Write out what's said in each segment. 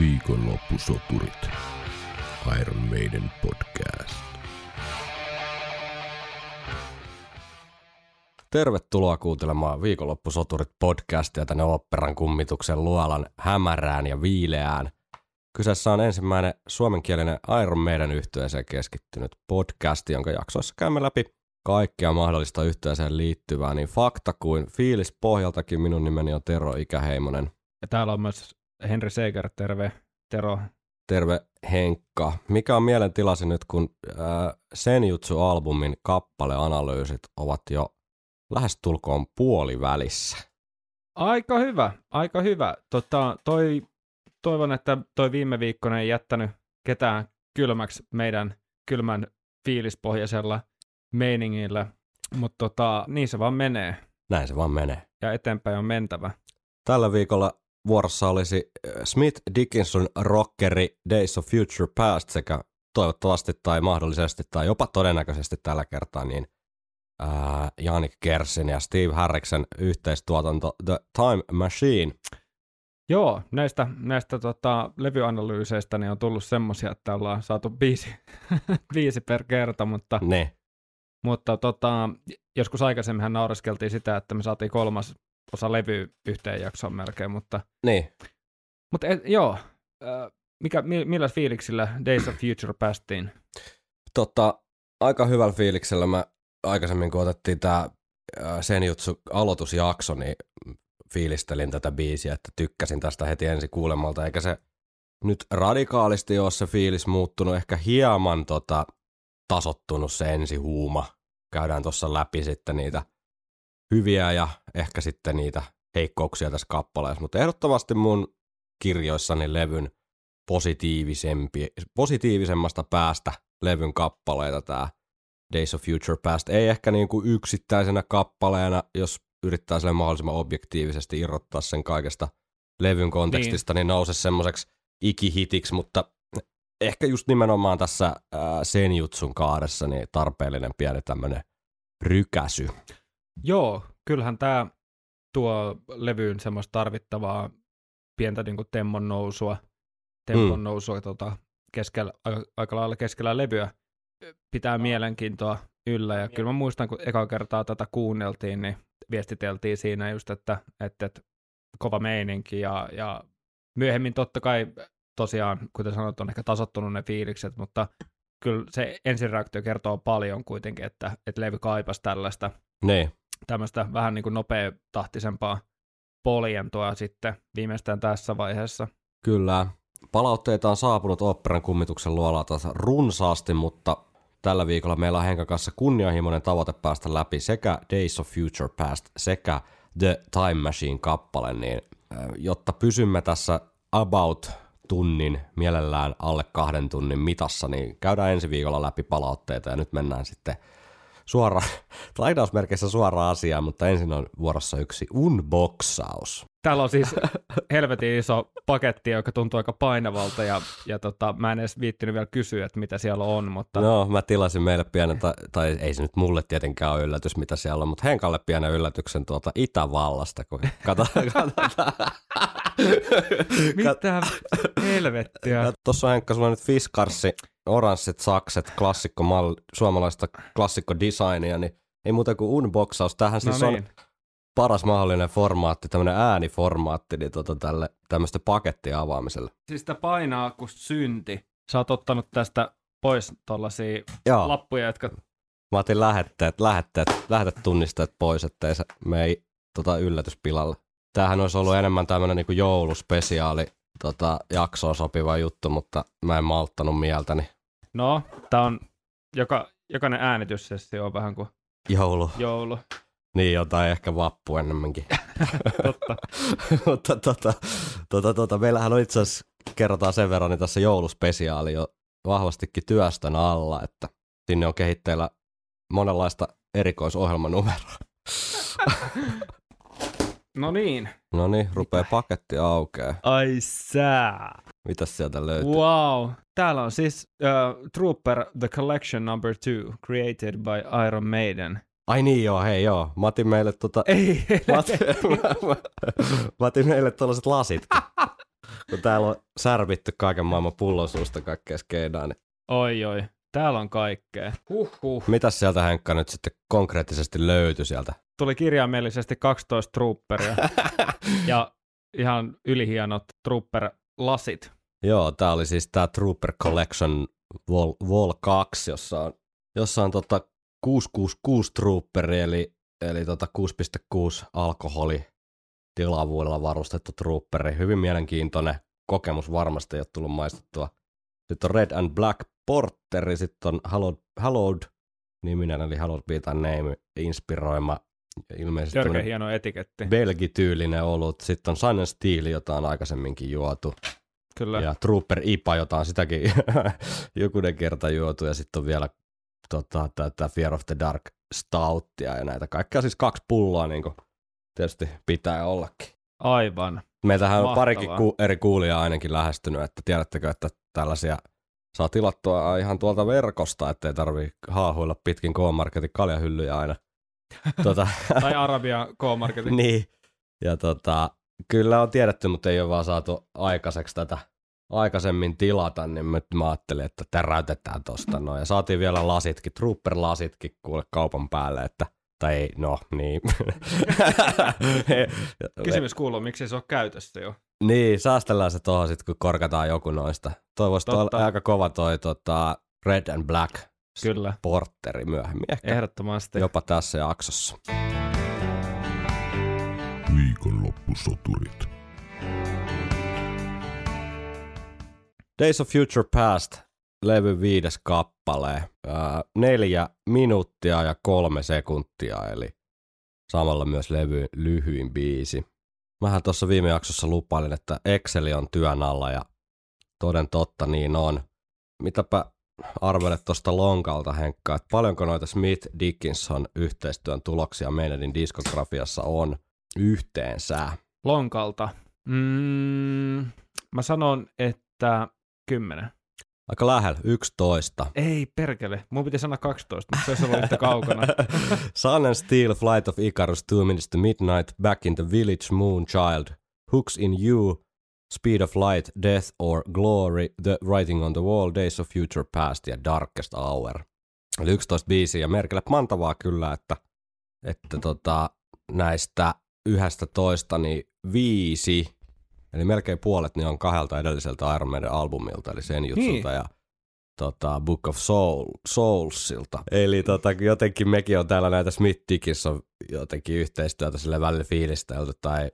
Viikonloppusoturit. Iron Maiden podcast. Tervetuloa kuuntelemaan Viikonloppusoturit podcastia tänne oopperan kummituksen luolan hämärään ja viileään. Kyseessä on ensimmäinen suomenkielinen Iron Maiden yhteiseen keskittynyt podcast, jonka jaksoissa käymme läpi kaikkea mahdollista yhteiseen liittyvää, niin fakta kuin fiilis pohjaltakin. Minun nimeni on Tero Ikäheimonen. Ja täällä on myös Henri Seiker, terve. Tero. Terve Henkka. Mikä on mielentilasi nyt, kun äh, Senjutsu-albumin kappaleanalyysit ovat jo lähestulkoon puolivälissä? Aika hyvä, aika hyvä. Tota, toi, toivon, että toi viime viikkoinen ei jättänyt ketään kylmäksi meidän kylmän fiilispohjaisella meiningillä, mutta tota, niin se vaan menee Näin se vaan menee. ja eteenpäin on mentävä. Tällä viikolla vuorossa olisi äh, Smith Dickinson rockeri Days of Future Past sekä toivottavasti tai mahdollisesti tai jopa todennäköisesti tällä kertaa niin ää, Janik Kersin ja Steve Harriksen yhteistuotanto The Time Machine. Joo, näistä, näistä tota, levyanalyyseistä niin on tullut semmoisia, että ollaan saatu biisi, biisi per kerta, mutta, Ne, mutta tota, joskus aikaisemminhan naureskeltiin sitä, että me saatiin kolmas osa levy yhteen jaksoon melkein, mutta niin. Mutta et, joo, mikä, mi, millä fiiliksillä Days of Future päästiin? Tota, aika hyvällä fiiliksellä mä aikaisemmin kun otettiin tämä Senjutsu aloitusjakso, niin fiilistelin tätä biisiä, että tykkäsin tästä heti ensi kuulemalta, eikä se nyt radikaalisti ole se fiilis muuttunut, ehkä hieman tota, tasottunut se ensi huuma. Käydään tuossa läpi sitten niitä hyviä ja ehkä sitten niitä heikkouksia tässä kappaleessa, mutta ehdottomasti mun kirjoissani levyn positiivisempi, positiivisemmasta päästä levyn kappaleita tämä Days of Future Past. Ei ehkä niin kuin yksittäisenä kappaleena, jos yrittää sille mahdollisimman objektiivisesti irrottaa sen kaikesta levyn kontekstista, niin, niin nouse semmoiseksi ikihitiksi, mutta ehkä just nimenomaan tässä ää, Senjutsun kaaressa niin tarpeellinen pieni tämmöinen rykäsy. Joo, kyllähän tämä tuo levyyn semmoista tarvittavaa pientä niinku temmon nousua, tempon Mm. nousua tota, keskellä, aika, aika lailla keskellä levyä pitää mielenkiintoa yllä. Ja kyllä mä muistan, kun eka kertaa tätä kuunneltiin, niin viestiteltiin siinä just, että, että, että kova meininki ja, ja myöhemmin totta kai tosiaan, kuten sanot, on ehkä tasottunut ne fiilikset, mutta kyllä se ensireaktio kertoo paljon kuitenkin, että, että levy kaipasi tällaista Niin, tämmöistä vähän niin kuin nopea tahtisempaa poljentoa sitten viimeistään tässä vaiheessa. Kyllä. Palautteita on saapunut oopperan kummituksen luolalta runsaasti, mutta tällä viikolla meillä on Henkan kanssa kunnianhimoinen tavoite päästä läpi sekä Days of Future Past sekä The Time Machine kappale, niin jotta pysymme tässä about tunnin, mielellään alle kahden tunnin mitassa, niin käydään ensi viikolla läpi palautteita ja nyt mennään sitten suoraan, lainausmerkeissä suoraan asiaan, mutta ensin on vuorossa yksi unboxaus. Täällä on siis helvetin iso paketti, joka tuntuu aika painavalta ja, ja tota, mä en edes viittinyt vielä kysyä, että mitä siellä on, mutta No, mä tilasin meille pienen, tai, tai ei se nyt mulle tietenkään ole yllätys, mitä siellä on, mutta Henkalle pienen yllätyksen tuolta Itävallasta, kun katsotaan. mitä helvettiä. Tuossa on Henkka, sulla on nyt Fiskarsi, oranssit sakset, klassikko mal, suomalaista klassikko designia, niin ei muuta kuin unboxaus. Tämähän siis no on niin. paras mahdollinen formaatti, tämmöinen ääniformaatti, niin tota tälle tämmöistä pakettia avaamiselle. Siis sitä painaa kuin synti. Sä oot ottanut tästä pois tollasia Joo. lappuja, jotka Mä otin lähetteet, lähetteet, lähetetunnisteet pois, ettei se mene tota, yllätyspilalle. Tämähän olisi ollut enemmän tämmöinen niin jouluspesiaali tota, jaksoon sopiva juttu, mutta mä en malttanut mieltäni. No, tää on, joka, jokainen äänityssessio on vähän kuin Joulu. joulu. Niin, jotain ehkä vappu enemmänkin. Totta. mutta tota, tota, tota, meillähän on itse asiassa, kerrotaan sen verran, niin tässä jouluspesiaali jo vahvastikin työstön alla, että sinne on kehitteillä monenlaista erikoisohjelmanumeroa. No niin. No niin, rupeaa paketti aukeaa. Ai sää. Mitäs sieltä löytyy? Wow. Täällä on siis uh, Trooper The Collection Number 2, created by Iron Maiden. Ai niin joo, hei joo. Mä otin meille tota... Ei, Mä otin, mä, mä, mä otin meille tällaiset lasit. kun täällä on särvitty kaiken maailman pullosuusta kaikkea skeidaa, niin Oi oi, täällä on kaikkea. Huhhuh. mitäs sieltä Henkka nyt sitten konkreettisesti löytyi sieltä? Tuli kirjaimellisesti 12 trooperia ja ihan ylihienot trooper-lasit. Joo, tää oli siis tää Trooper Collection Vol, Vol 2, jossa on, jossa on tota 666 Trooperi, eli, eli tota 6.6 alkoholi tilavuudella varustettu Trooperi. Hyvin mielenkiintoinen kokemus varmasti, ei ole tullut maistettua. Sitten on Red and Black Porteri, sitten on Hallowed, Hallowed niminen, eli Hallowed Thy Name, inspiroima ilmeisesti Törkeä hieno etiketti. belgityylinen olut. Sitten on Silent Steel, jota on aikaisemminkin juotu. Kyllä. Ja Trooper IPA, jota on sitäkin jokunen kerta juotu. Ja sitten on vielä tota, tätä Fear of the Dark Stouttia ja näitä kaikkea. Siis kaksi pulloa niin kuin tietysti pitää ollakin. Aivan. Meiltähän on Mahtavaa. parikin ku- eri kuulijaa ainakin lähestynyt, että tiedättekö, että tällaisia saa tilattua ihan tuolta verkosta, ettei tarvii haahuilla pitkin K-Marketin kaljahyllyjä aina. Tota, Tai Arabia K-Marketin. niin. Ja tota, kyllä on tiedetty, mutta ei ole vaan saatu aikaiseksi tätä aikaisemmin tilata, niin nyt mä ajattelin, että täräytetään tosta noin. Ja saatiin vielä lasitkin, trooper-lasitkin kuule kaupan päälle, että tai ei, no niin. Kysymys kuuluu, miksi se on käytössä jo? Niin, säästellään se tuohon sitten, kun korkataan joku noista. Toivoisi olla aika kova toi tota, Red and Black Kyllä, porteri myöhemmin. Ehkä ehdottomasti. jopa tässä jaksossa. Viikonloppusoturit. Days of Future Past, levy viides kappale. Ää, neljä minuuttia ja kolme sekuntia, eli samalla myös levy lyhyin biisi. Mähän tuossa viime jaksossa lupailin, että Exceli on työn alla ja toden totta niin on. Mitäpä arvelet tuosta lonkalta, Henkka, että paljonko noita Smith Dickinson yhteistyön tuloksia meidän diskografiassa on yhteensä? Lonkalta. Mm, mä sanon, että 10. Aika lähellä, 11. Ei perkele, mun piti sanoa 12, mutta se olisi ollut yhtä kaukana. Sun and Steel, Flight of Icarus, Two Minutes to Midnight, Back in the Village, Moonchild, Hooks in You, Speed of Light, Death or Glory, The Writing on the Wall, Days of Future Past ja Darkest Hour. Eli 11 biisiä ja merkille pantavaa kyllä, että, että tota, näistä yhdestä toista niin viisi, eli melkein puolet niin on kahdelta edelliseltä Iron Maiden albumilta, eli sen jutsulta Niin. ja tota, Book of Soul, Soulsilta. Eli tota, jotenkin mekin on täällä näitä Smith Dickinson jotenkin yhteistyötä sille välillä fiilistelty tai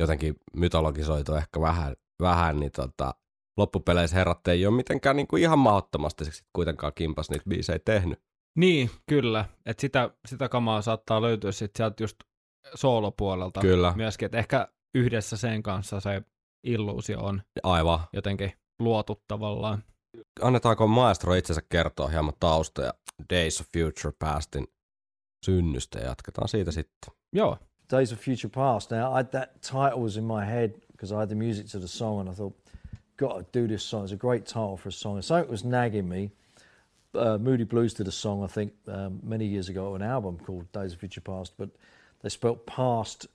jotenkin mytologisoitu ehkä vähän, vähän niin tota, loppupeleissä herrat ei ole mitenkään niin kuin ihan mahdottomasti sit kuitenkaan kimpas niitä biisejä tehnyt. niin, kyllä. Että sitä, sitä kamaa saattaa löytyä sitten sieltä just soolopuolelta Kyllä, myöskin. Että ehkä yhdessä sen kanssa se illuusio on aivan. jotenkin luotu tavallaan. Annetaanko maestro itsensä kertoa hieman taustoja Days of Future Pastin synnystä ja jatketaan siitä sitten. Joo, Days of Future Past. Now, I, that title was in my head because I had the music to the song, and I thought, got to do this song. It's a great title for a song. And something was nagging me. Uh, Moody Blues did a song, I think, um, many years ago, an album called Days of Future Past, but they spelt past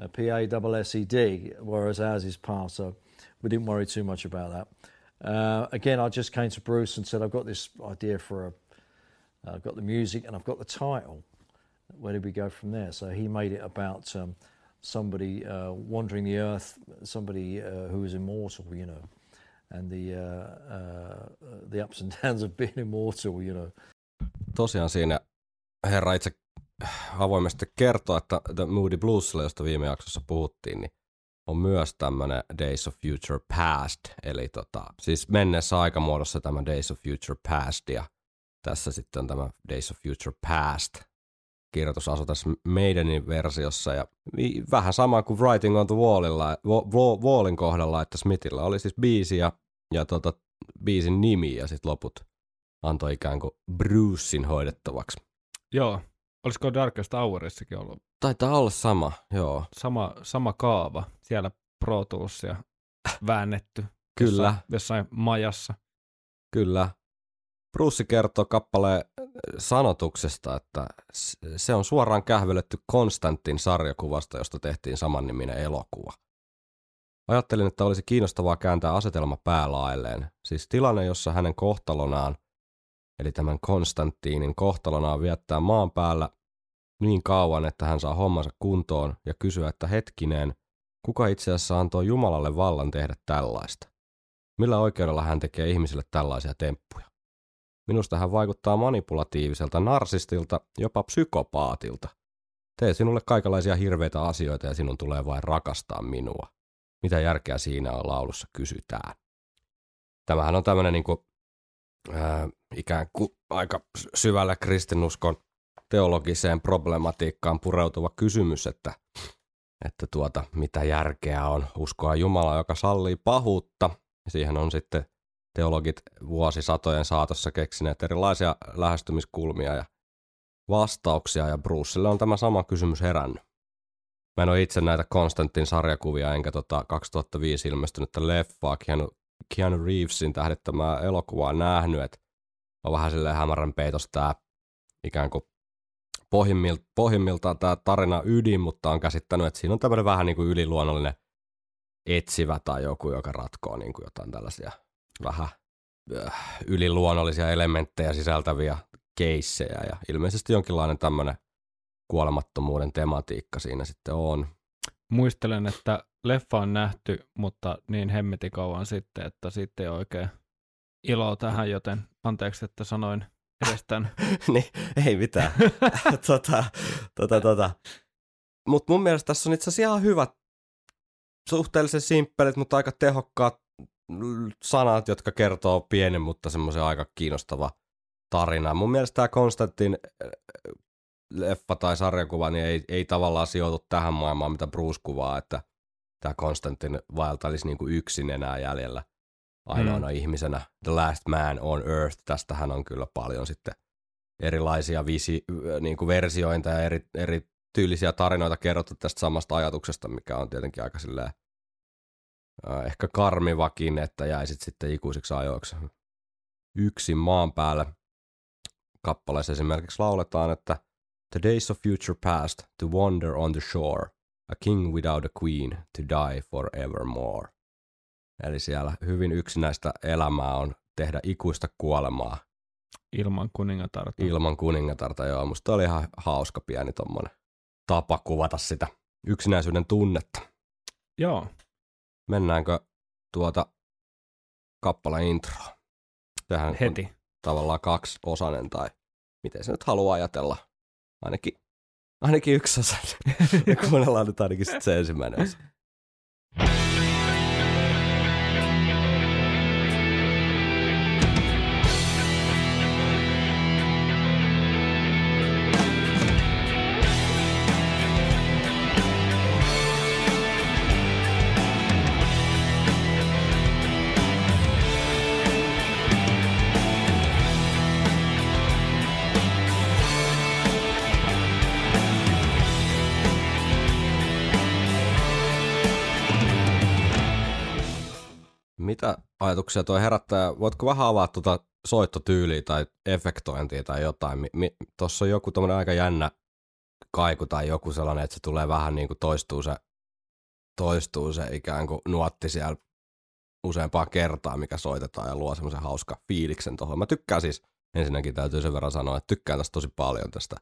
uh, P A S S E D, whereas ours is past. So we didn't worry too much about that. Uh, again, I just came to Bruce and said, I've got this idea for a. I've got the music and I've got the title where did we go from there? So he made it about um, somebody uh, wandering the earth, somebody uh, who is immortal, you know, and the uh, uh, the ups and downs of being immortal, you know. Tosiaan siinä herra itse avoimesti kertoo, että The Moody Bluesilla, josta viime jaksossa puhuttiin, niin on myös tämmöinen Days of Future Past, eli tota, siis menneessä aikamuodossa tämä Days of Future Past, ja tässä sitten on tämä Days of Future Past kirjoitusasu tässä meidänin versiossa, ja vähän sama kuin Writing on the Wallilla, Wa- Wa- Wallin kohdalla, että Smithillä oli siis biisi ja, ja tota, biisin nimi, ja sitten loput antoi ikään kuin Brucein hoidettavaksi. joo. Olisiko Darkest Hourissakin ollut Taitaa olla sama, joo. sama, sama kaava siellä Pro Toolsia väännetty Kyllä, jossain, jossain majassa. kyllä. Bruce kertoo kappaleen sanotuksesta, että se on suoraan kähvelletty Konstantin sarjakuvasta, josta tehtiin samanniminen elokuva. Ajattelin, että olisi kiinnostavaa kääntää asetelma päälailleen. Siis tilanne, jossa hänen kohtalonaan, eli tämän Konstantinin kohtalonaan viettää maan päällä niin kauan, että hän saa hommansa kuntoon ja kysyä, että hetkinen, kuka itse asiassa antoi Jumalalle vallan tehdä tällaista? Millä oikeudella hän tekee ihmisille tällaisia temppuja? Minusta hän vaikuttaa manipulatiiviselta narsistilta, jopa psykopaatilta. Tee sinulle kaikenlaisia hirveitä asioita ja sinun tulee vain rakastaa minua. Mitä järkeä siinä on laulussa kysytään. Tämähän on tämmöinen niin kuin, ää, ikään kuin aika syvällä kristinuskon teologiseen problematiikkaan pureutuva kysymys, että, että tuota, mitä järkeä on uskoa Jumalaa, joka sallii pahuutta. Siihen on sitten teologit vuosisatojen saatossa keksineet erilaisia lähestymiskulmia ja vastauksia, ja Brucelle on tämä sama kysymys herännyt. Mä en ole itse näitä Konstantin sarjakuvia, enkä tota 2005 ilmestynyttä leffaa Keanu, Keanu Reevesin tähdittämää elokuvaa nähnyt, että on vähän silleen hämärän peitos tää ikään kuin pohjimmilta, pohjimmiltaan tämä tarina ydin, mutta on käsittänyt, että siinä on tämmöinen vähän niin kuin yliluonnollinen etsivä tai joku, joka ratkoo niin kuin jotain tällaisia vähän äh, yliluonnollisia elementtejä sisältäviä keissejä ja ilmeisesti jonkinlainen tämmöinen kuolemattomuuden tematiikka siinä sitten on. Muistelen, että leffa on nähty, mutta niin hemmeti kauan sitten, että sitten ei oikein iloa tähän, joten anteeksi, että sanoin edestään. niin, ei mitään. tota, tota, tota. Mutta mun mielestä tässä on itse asiassa ihan hyvät, suhteellisen simppelit, mutta aika tehokkaat sanat, jotka kertoo pienen, mutta semmoisen aika kiinnostava tarina. Mun mielestä tämä Konstantin äh, leffa tai sarjakuva niin ei, ei tavallaan sijoitu tähän maailmaan, mitä Bruce kuvaa, että tämä Konstantin vaeltaisi niin kuin yksin enää jäljellä ainoana mm. ihmisenä. The Last Man on Earth, tästähän on kyllä paljon sitten erilaisia visi, niin kuin versiointa ja eri, eri tyylisiä tarinoita kerrottu tästä samasta ajatuksesta, mikä on tietenkin aika silleen, ehkä karmivakin, että jäisit sitten ikuisiksi ajoiksi yksin maan päälle. Kappaleessa esimerkiksi lauletaan, että The days of future past to wander on the shore, a king without a queen to die forevermore. Eli siellä hyvin yksinäistä elämää on tehdä ikuista kuolemaa. Ilman kuningatarta. Ilman kuningatarta, joo. Musta oli ihan hauska pieni tommonen tapa kuvata sitä yksinäisyyden tunnetta. Joo. Mennäänkö tuota kappaleen introa? Tähän Heti. On tavallaan kaksi osanen tai miten se nyt haluaa ajatella. Ainakin, ainakin yksi osa. Kuunnellaan nyt ainakin sit se ensimmäinen osa. Ajatuksia tuo herättää? Voitko vähän avaa tuota soittotyyliä tai efektointia tai jotain? Mi- mi- Tuossa on joku tämmöinen aika jännä kaiku tai joku sellainen, että se tulee vähän niin kuin toistuu se, toistuu se ikään kuin nuotti siellä useampaa kertaa, mikä soitetaan ja luo semmoisen hauska fiiliksen tuohon. Mä tykkään siis, ensinnäkin täytyy sen verran sanoa, että tykkään tästä tosi paljon tästä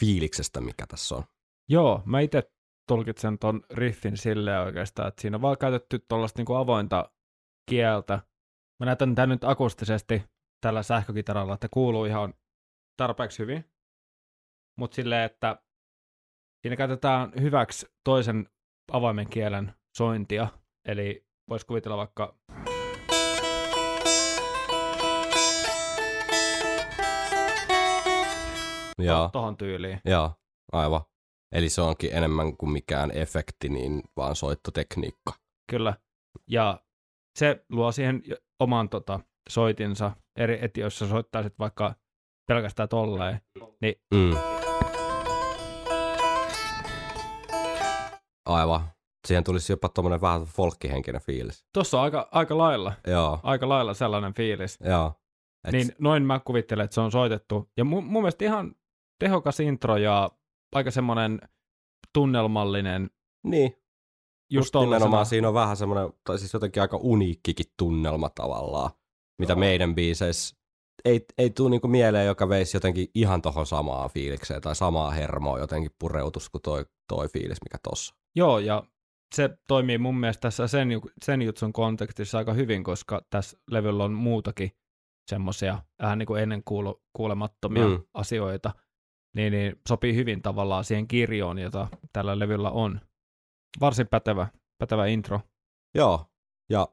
fiiliksestä, mikä tässä on. Joo, mä itse tulkitsen ton riffin silleen oikeastaan, että siinä on vaan käytetty tuollaista niinku avointa kieltä. Mä näytän tämän nyt akustisesti tällä sähkökitaralla, että kuuluu ihan tarpeeksi hyvin. Mutta silleen, että siinä käytetään hyväksi toisen avoimen kielen sointia. Eli voisi kuvitella vaikka Joo, tohon tyyliin. joo, aivan. Eli se onkin enemmän kuin mikään efekti, niin vaan soittotekniikka. Kyllä. Ja se luo siihen oman tota, soitinsa. Eri, että jos sä soittaisit vaikka pelkästään tolleen, niin Mm. Aivan. Siihen tulisi jopa tuommoinen vähän folkkihenkinen fiilis. tossa on aika, aika lailla, Joo, aika lailla sellainen fiilis. joo. Et Niin noin mä kuvittelen, että se on soitettu. Ja mun, mun mielestä ihan tehokas intro ja aika semmoinen tunnelmallinen. Niin. Just Just nimenomaan siinä on vähän semmoinen, tai siis jotenkin aika uniikkikin tunnelma tavallaan, mitä meidän biiseissä ei, ei tule niinku mieleen, joka veisi jotenkin ihan tohon samaa fiilikseen tai samaa hermoa jotenkin pureutus kuin toi, toi fiilis, mikä tossa. Joo, ja se toimii mun mielestä tässä sen, sen jutsun kontekstissa aika hyvin, koska tässä levyllä on muutakin semmoisia vähän niin kuin ennen kuulu, kuulemattomia mm. asioita, niin, niin sopii hyvin tavallaan siihen kirjoon, jota tällä levyllä on. Varsin pätevä, pätevä intro. Joo, ja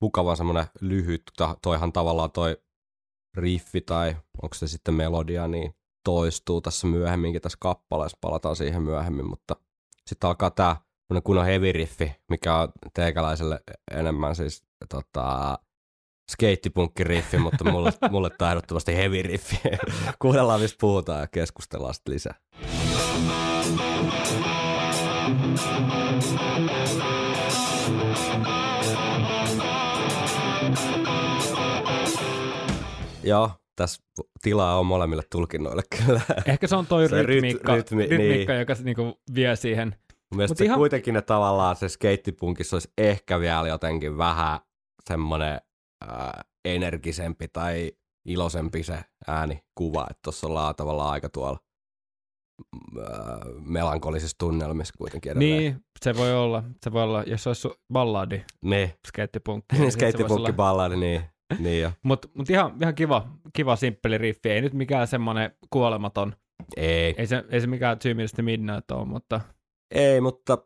mukava semmoinen lyhyt, toihan tavallaan toi riffi tai onko se sitten melodia, niin toistuu tässä myöhemminkin tässä kappaleessa, palataan siihen myöhemmin, mutta sitten alkaa semmoinen kunnon heavy riffi, mikä on teikäläiselle enemmän siis tota, skeittipunkkiriffi, mutta mulle, mulle tää on ehdottomasti heavy riffi. Kuunnellaan, mistä puhutaan ja keskustellaan sitten lisää. Joo, tässä tilaa on molemmille tulkinnoille kyllä. Ehkä se on toi Se ryt- rytmiikka, rytmi- rytmiikka niin. joka niinku vie siihen. Mun mielestä Mut se ihan- kuitenkin ne tavallaan se skeittipunkissa olisi ehkä vielä jotenkin vähän semmoinen ää, energisempi tai iloisempi se äänikuva, että tuossa ollaan tavallaan aika tuolla ää, melankolisissa tunnelmissa kuitenkin edelleen. Niin, se voi olla. Se voi olla, jos se olisi balladi, Niin, skeittipunkki. niin skeittipunkkiballadi, niin, niin jo. Mutta mut ihan, ihan kiva, kiva simppeli riffi. Ei nyt mikään semmoinen kuolematon. Ei, Ei se, ei se mikään Two Minutes Midnight ole, mutta ei, mutta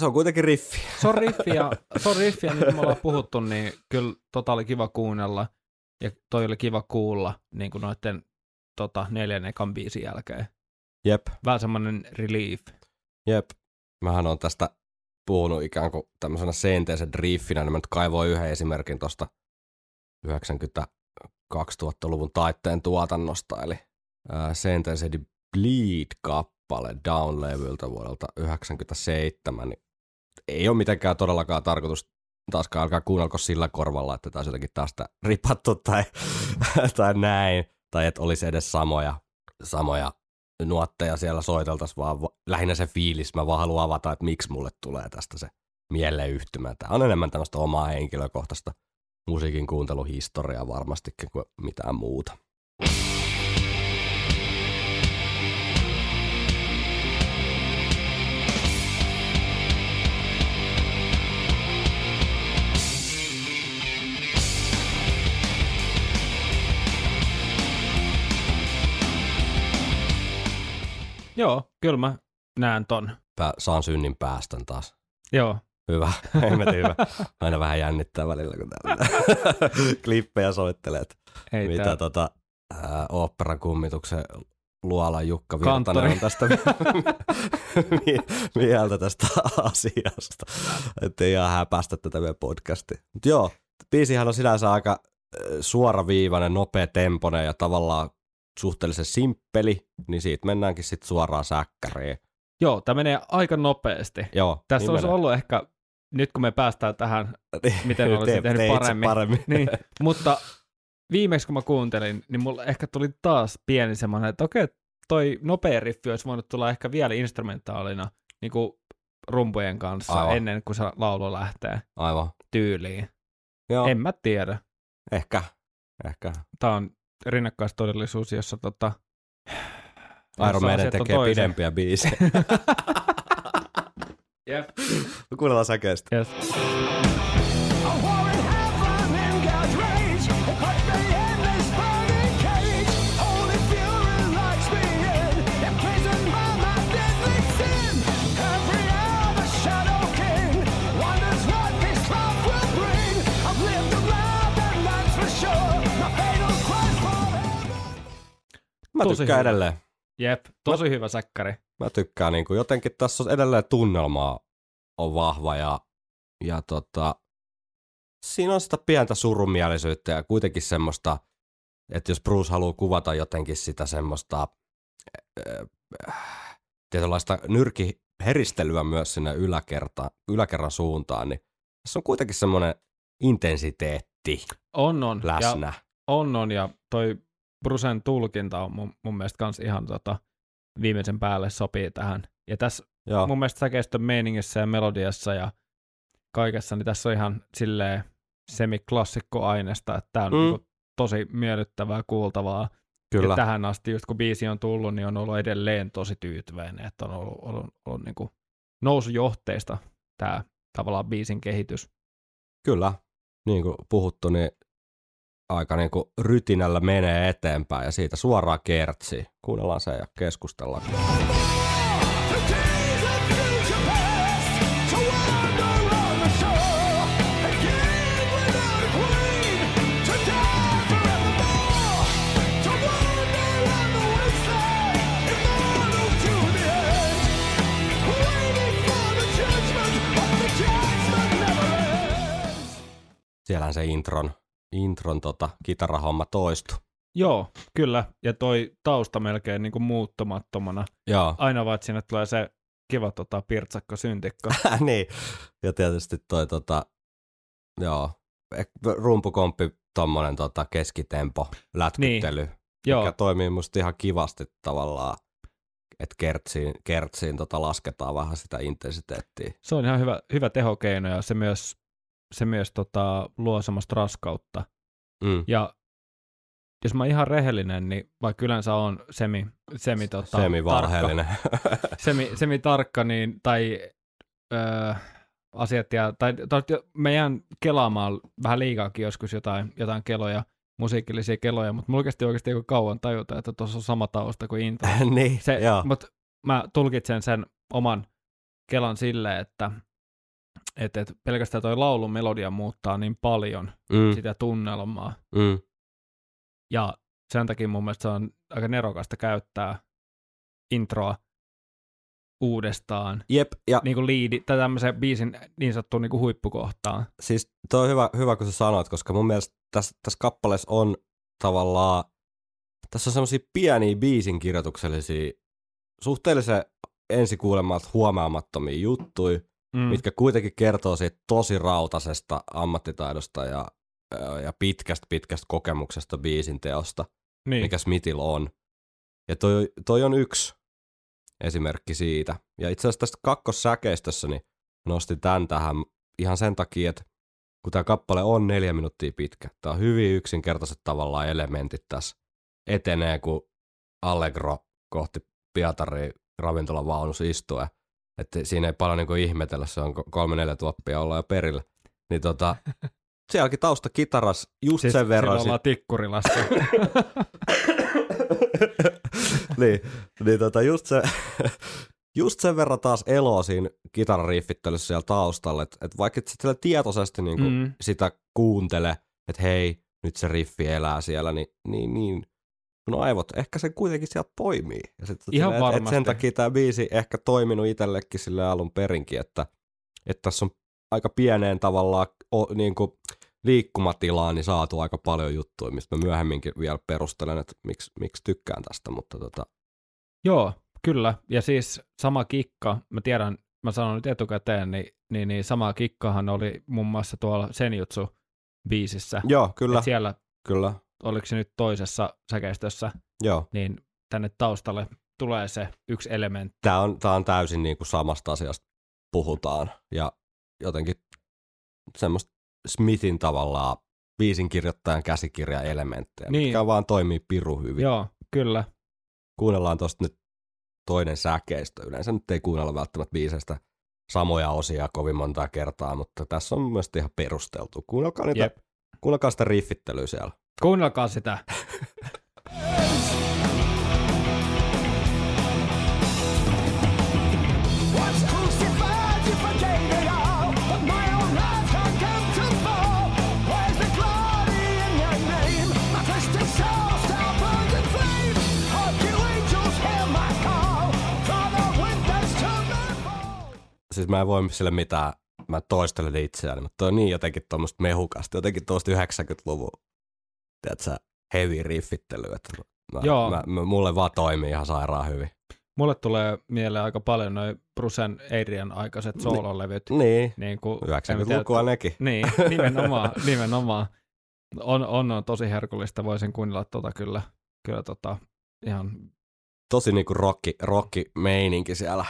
se on kuitenkin riffi. se on riffi ja, se on riffi ja nyt kun me ollaan puhuttu, niin kyllä tota oli kiva kuunnella ja toi oli kiva kuulla niin kuin noiden tota, neljän ekan biisin jälkeen. Jep, Vähän semmoinen relief. jep. Mähän on tästä puhunut ikään kuin tämmöisenä senteisen riffinä, niin mä nyt kaivoin yhden esimerkin tuosta 90-2000-luvun taitteen tuotannosta, eli the Bleed-kappale Down-levyltä vuodelta 97, niin ei ole mitenkään todellakaan tarkoitus taaskaan alkaa kuunnelko sillä korvalla, että taas jotenkin tästä ripattu tai, tai näin, tai että olisi edes samoja, samoja nuotteja siellä soiteltaisiin, vaan va- lähinnä se fiilis, mä vaan haluan avata, että miksi mulle tulee tästä se mieleyhtymä. Tämä on enemmän tämmöistä omaa henkilökohtaista musiikin kuunteluhistoriaa varmastikin kuin mitään muuta. Joo, kyllä mä näen ton. Pää, saan synnin päästön taas. Joo, Hyvä, hemmetin hyvä. Aina vähän jännittää välillä, kun täällä klippejä soittelee. että ei Mitä tää, tota, ää, oopperan kummituksen luola Jukka Virtanen on tästä mi- mieltä tästä asiasta. Että ei ihan häpästä tätä meidän podcastia. Mut joo, biisihän on sinänsä aika suoraviivainen, nopea temponen ja tavallaan suhteellisen simppeli, niin siitä mennäänkin sitten suoraan säkkäriin. joo, tämä menee aika nopeasti. Joo, Tässä niin olisi menee. ollut ehkä, nyt kun me päästään tähän, miten olisin Tee- tehnyt itse paremmin. paremmin. niin, mutta viimeksi kun mä kuuntelin, niin mulla ehkä tuli taas pieni semmoinen, että okei, toi nopea riffi olisi voinut tulla ehkä vielä instrumentaalina niin kuin rumpujen kanssa Aivan. ennen kuin se laulu lähtee Aivan. tyyliin. Joo, En mä tiedä. ehkä. Ehkä. Tämä on rinnakkaistodellisuus, jossa tota, Iron Maiden tekee toisin. pidempiä biisejä. Jep. Kuunnellaan säkeistä. Yes. Mä Tosi tykkään hyvä. edelleen. Jep, tosi hyvä säkkäri. Mä tykkään niin kuin, jotenkin tässä on edelleen tunnelmaa on vahva ja, ja tota, siinä on sitä pientä surumielisyyttä ja kuitenkin semmoista, että jos Bruce haluaa kuvata jotenkin sitä semmoista äh, tietynlaista nyrkiheristelyä myös sinne yläkerta, yläkerran suuntaan, niin tässä on kuitenkin semmoinen intensiteetti On, on. Ja läsnä. on, on. Ja toi Brusen tulkinta on mun, mun mielestä kans ihan tota, viimeisen päälle sopii tähän. Ja tässä Joo. mun mielestä säkeistön meiningissä ja melodiassa ja kaikessa, niin tässä on ihan silleen semiklassikko aineesta, että tää on Mm. niinku tosi miellyttävää kuultavaa. Kyllä. Ja tähän asti, just kun biisi on tullut, niin on ollut edelleen tosi tyytyväinen, että on ollut, ollut, ollut niin kuin nousujohteista tämä tavallaan biisin kehitys. Kyllä. Niin kuin puhuttu, niin aika niin kuin rytinällä menee eteenpäin ja siitä suoraan kertsiin. Kuunnellaan se ja keskustellaan. Siellähän se intron, intron tota, kitarahomma toistu. Joo, kyllä. Ja toi tausta melkein niin kuin muuttumattomana. Joo. Aina vaan, että sinne tulee se kiva tota, pirtsakko syntikko. niin. Ja tietysti toi tota, joo, ek- rumpukomppi tommonen tota keskitempo lätkyttely, niin. Joo, mikä toimii musta ihan kivasti tavallaan, että kertsiin, kertsiin tota lasketaan vähän sitä intensiteettiä. se on ihan hyvä, hyvä tehokeino ja se myös, se myös tota, luo semmoista raskautta. Mm. Ja jos mä oon ihan rehellinen, niin vaikka yleensä on semi, semi, tota, Semivalheellinen. tarkka, semi, semi tarkka, niin, tai öö, asiat, ja, tai, mä jään kelaamaan vähän liikaakin joskus jotain, jotain keloja, musiikillisia keloja, mutta mulla kesti oikeasti aika kauan tajuta, että tuossa on sama tausta kuin intro. niin, Se, mutta mä tulkitsen sen oman kelan silleen, että et, et pelkästään toi laulun melodia muuttaa niin paljon Mm, sitä tunnelmaa. mm. Ja sen takia mun mielestä se on aika nerokasta käyttää introa uudestaan, Jep, ja niin kuin liidi, tai tämmöisen biisin niin sanottuun niin kuin huippukohtaan. siis toi on hyvä, hyvä, kun sä sanoit, koska mun mielestä tässä, tässä kappaleessa on tavallaan, tässä on semmoisia pieniä biisin kirjoituksellisia, suhteellisen ensikuulemalta huomaamattomia juttuja, Mm. mitkä kuitenkin kertoo siitä tosi rautasesta ammattitaidosta ja, ja pitkästä pitkästä kokemuksesta biisin teosta, niin. mikä Smithillä on. Ja toi, toi on yksi esimerkki siitä. Ja itse asiassa tästä kakkossäkeistössä niin nostin tämän tähän ihan sen takia, että kun tämä kappale on neljä minuuttia pitkä, tämä on hyvin yksinkertaiset tavallaan elementit tässä. Etenee, kun Allegro kohti Pietaria ravintolan vaunussa istuu. Että siinä ei paljon niinku ihmetellä, se on ko- kolme neljä tuoppia olla jo perillä. Niin tota, sielläkin tausta kitaras just siis sen verran. silloin ollaan tikkurilassa. niin, niin tota just, se, just sen verran taas eloa siinä kitarariiffittelyssä siellä taustalla, että et vaikka et sit siellä tietoisesti niinku Mm. sitä kuuntele, että hei, nyt se riffi elää siellä, niin, niin, niin no aivot, ehkä se kuitenkin sieltä poimii. Ja sit, Ihan et, et sen takia tämä biisi ehkä toiminut itsellekin sille alun perinkin, että, että tässä on aika pieneen tavallaan o, niin kuin liikkumatilaan niin saatu aika paljon juttuja, mistä mä myöhemminkin vielä perustelen, että miksi, miksi tykkään tästä, mutta tota, Joo, kyllä. Ja siis sama kikka, mä tiedän, mä sanon nyt etukäteen, niin, niin, niin sama kikkahan oli muun muassa tuolla Senjutsu biisissä. joo, kyllä, Et siellä, kyllä, oliko se nyt toisessa säkeistössä, joo. niin tänne taustalle tulee se yksi elementti. Tämä on, tää on täysin niin kuin samasta asiasta puhutaan ja jotenkin semmoista Smithin tavallaan biisin kirjoittajan käsikirjan elementtejä, Niin. mitkä vaan toimii piru hyvin. Joo, kyllä. Kuunnellaan tuosta nyt toinen säkeistö. Yleensä nyt ei kuunnella välttämättä biisestä samoja osia kovin montaa kertaa, mutta tässä on myös ihan perusteltu. Kuunnelkaa, niitä, kuunnelkaa sitä riffittelyä siellä. Kuunnelkaa sitä. Siis mä en voi sille mitään, mä toistelen itseäni, mutta toi on niin jotenkin tuommoista mehukasta, jotenkin tuosta 90-luvun, tiedätkö, heavy riffittely, että mä, Joo. Mä, mä, mulle vaan toimii ihan sairaan hyvin. Mulle tulee mieleen aika paljon noin Brucen Adrian aikaiset soololevyt. Niin, Niin kuin, 90-lukua nekin. Niin, nimenomaan, nimenomaan. On, on, on tosi herkullista, voisin kuunnella tota kyllä, kyllä tota, ihan, Tosi niinku rocki, rocki meininki siellä,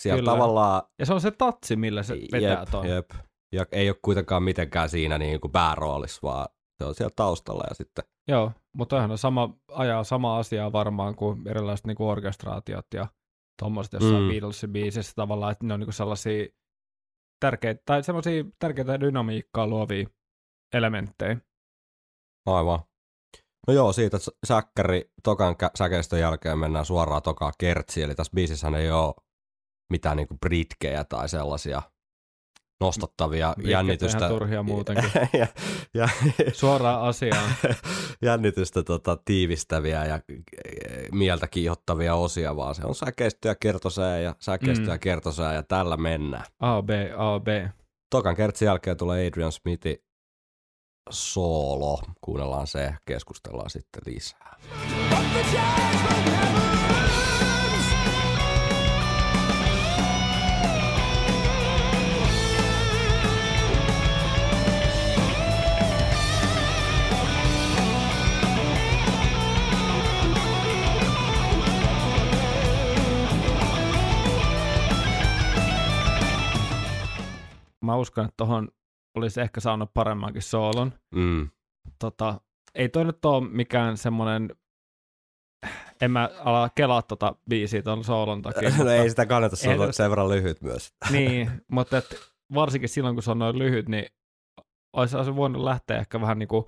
Siellä Kyllä. tavallaan Ja se on se tatsi, millä se vetää jep, ton. jep. Ja ei ole kuitenkaan mitenkään siinä niin kuin pääroolissa, vaan se on siellä taustalla ja sitten Joo, mutta on sama, ajaa sama asiaa varmaan kuin erilaiset niinku orkestraatiot ja tuommoiset jossain Mm. Beatlesin biisissä tavallaan, että ne on niinku sellaisia tärkeitä, tai semmoisia tärkeitä dynamiikkaa luovia elementtejä. aivan. No joo, siitä säkkäri tokan kä- säkeistön jälkeen mennään suoraan tokaan kertsiin, eli tässä biisissä ei ole mitään niinku britkejä tai sellaisia nostattavia on jännitystä. turhia muutenkin. ja, ja, Suoraan asiaan. jännitystä tota, tiivistäviä ja mieltä kiihottavia osia, vaan se on säkeistö ja kertosää ja säkeistö Mm. ja kertosää ja tällä mennään. A, B, A, B. Tokan kertsin jälkeen tulee Adrian Smithin soolo. Kuunnellaan se, keskustellaan sitten lisää. But the Mä uskon, että tohon olisi ehkä saanut paremmankin soolon. Mm. Tota, ei toi nyt ole mikään semmoinen, en mä ala kelaa tota biisiä ton soolon takia. no ei sitä kannata, se on sen verran lyhyt myös. Niin, mutta et varsinkin silloin, kun se on noin lyhyt, niin olisi, olisi voinut lähteä ehkä vähän niin kuin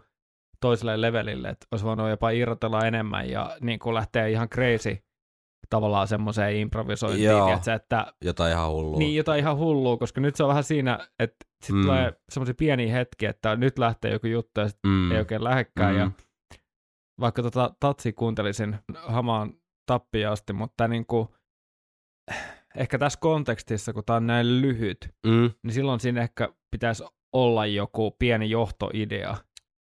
toiselle levelille, että olisi voinut jopa irrotella enemmän ja niin kuin lähteä ihan crazy tavallaan semmoiseen improvisointiin, Joo. tiedätkö, että Jotain ihan hullua. niin jotain ihan hullua, koska nyt se on vähän siinä, että sitten Mm. tulee semmoisia pieniä hetkiä, että nyt lähtee joku juttu ja sitten mm. ei oikein lähekkään. Mm. Ja vaikka tota Tatsi kuuntelisin hamaan tappiin asti, mutta niin kuin, ehkä tässä kontekstissa, kun tämä on näin lyhyt, Mm. niin silloin siinä ehkä pitäisi olla joku pieni johtoidea.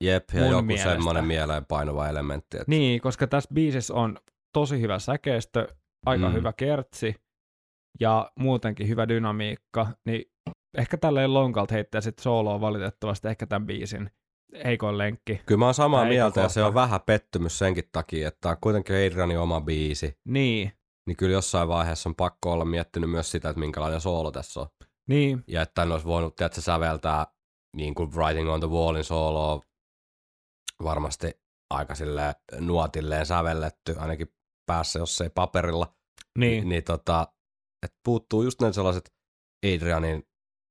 Jep, ja joku mielestä. semmoinen mieleen painuva elementti. Että... Niin, koska tässä biisissä on tosi hyvä säkeistö, aika Mm. hyvä kertsi ja muutenkin hyvä dynamiikka, niin ehkä tälleen lonkalta heittää sitten sooloa valitettavasti ehkä tämän biisin heikoin lenkki. Kyllä mä oon samaa mieltä ja eka se on kohta. vähän pettymys senkin takia, että on kuitenkin Adrianin oma biisi. Niin, Niin kyllä jossain vaiheessa on pakko olla miettinyt myös sitä, että minkälainen soolo tässä on. niin, Ja että tän olisi voinut, tiedätkö, säveltää niin kuin Writing on the Wallin sooloa varmasti aika sille nuotilleen sävelletty, ainakin päässä, jos ei paperilla. niin, niin tota, että puuttuu just ne sellaiset Adrianin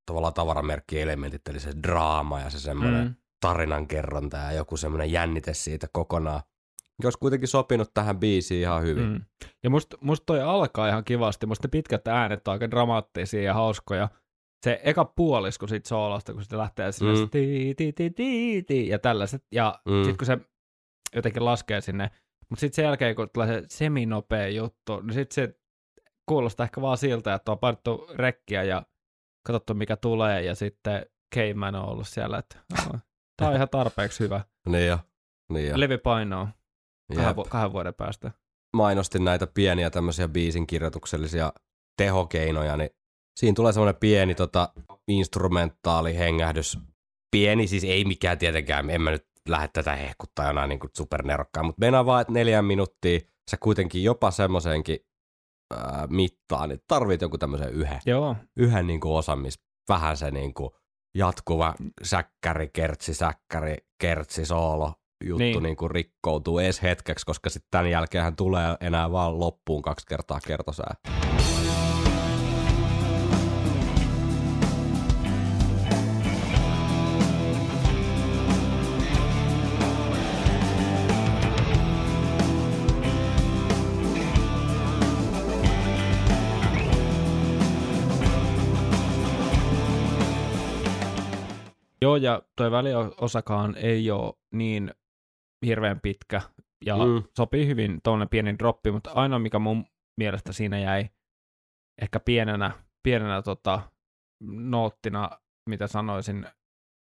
tavallaan tavaramerkkielementit, eli se draama ja se semmoinen mm. tarinankerronta ja joku semmoinen jännite siitä kokonaan. Mikä olisi kuitenkin sopinut tähän biisiin ihan hyvin. Mm. Ja musta must toi alkaa ihan kivasti, musta ne pitkät äänet on aika dramaattisia ja hauskoja. Se eka puolisko siitä soolosta, kun se lähtee sille Mm. ti, ti, ti, ti, ti, ja tällaiset, ja mm. sitten kun se jotenkin laskee sinne, mutta sitten sen jälkeen, kun tulee se seminopea juttu, niin sitten se kuulostaa ehkä vaan siltä, että on painettu rekkiä ja katsottu mikä tulee, ja sitten Cayman on ollut siellä, että tämä on ihan tarpeeksi hyvä. Niin jo. Niin jo. Levi painoa kahden, vu- kahden vuoden päästä. Mainostin näitä pieniä tämmöisiä biisin kirjoituksellisia tehokeinoja, niin siinä tulee semmoinen pieni tota, instrumentaali hengähdys. Pieni, siis ei mikään tietenkään, en mä nyt lähde tätä hehkuttaa jonain niin supernerokkaan, mutta meinaa vaan, että neljän minuuttia sä kuitenkin jopa semmoisenkin ää, mittaan, niin tarvit jonkun tämmöisen yhden, Joo, yhden niin kuin osan, missä vähän se niin kuin jatkuva säkkäri, kertsi, säkkäri, kertsi, soolo juttu niin. Niin. Niin kuin rikkoutuu edes hetkeksi, koska sitten tämän jälkeen tulee enää vaan loppuun kaksi kertaa kertosää. Joo, ja toi väliosakaan ei ole niin hirveän pitkä ja Mm. sopii hyvin tuonne pieni droppi, mutta ainoa mikä mun mielestä siinä jäi ehkä pienenä, pienenä tota, noottina, mitä sanoisin,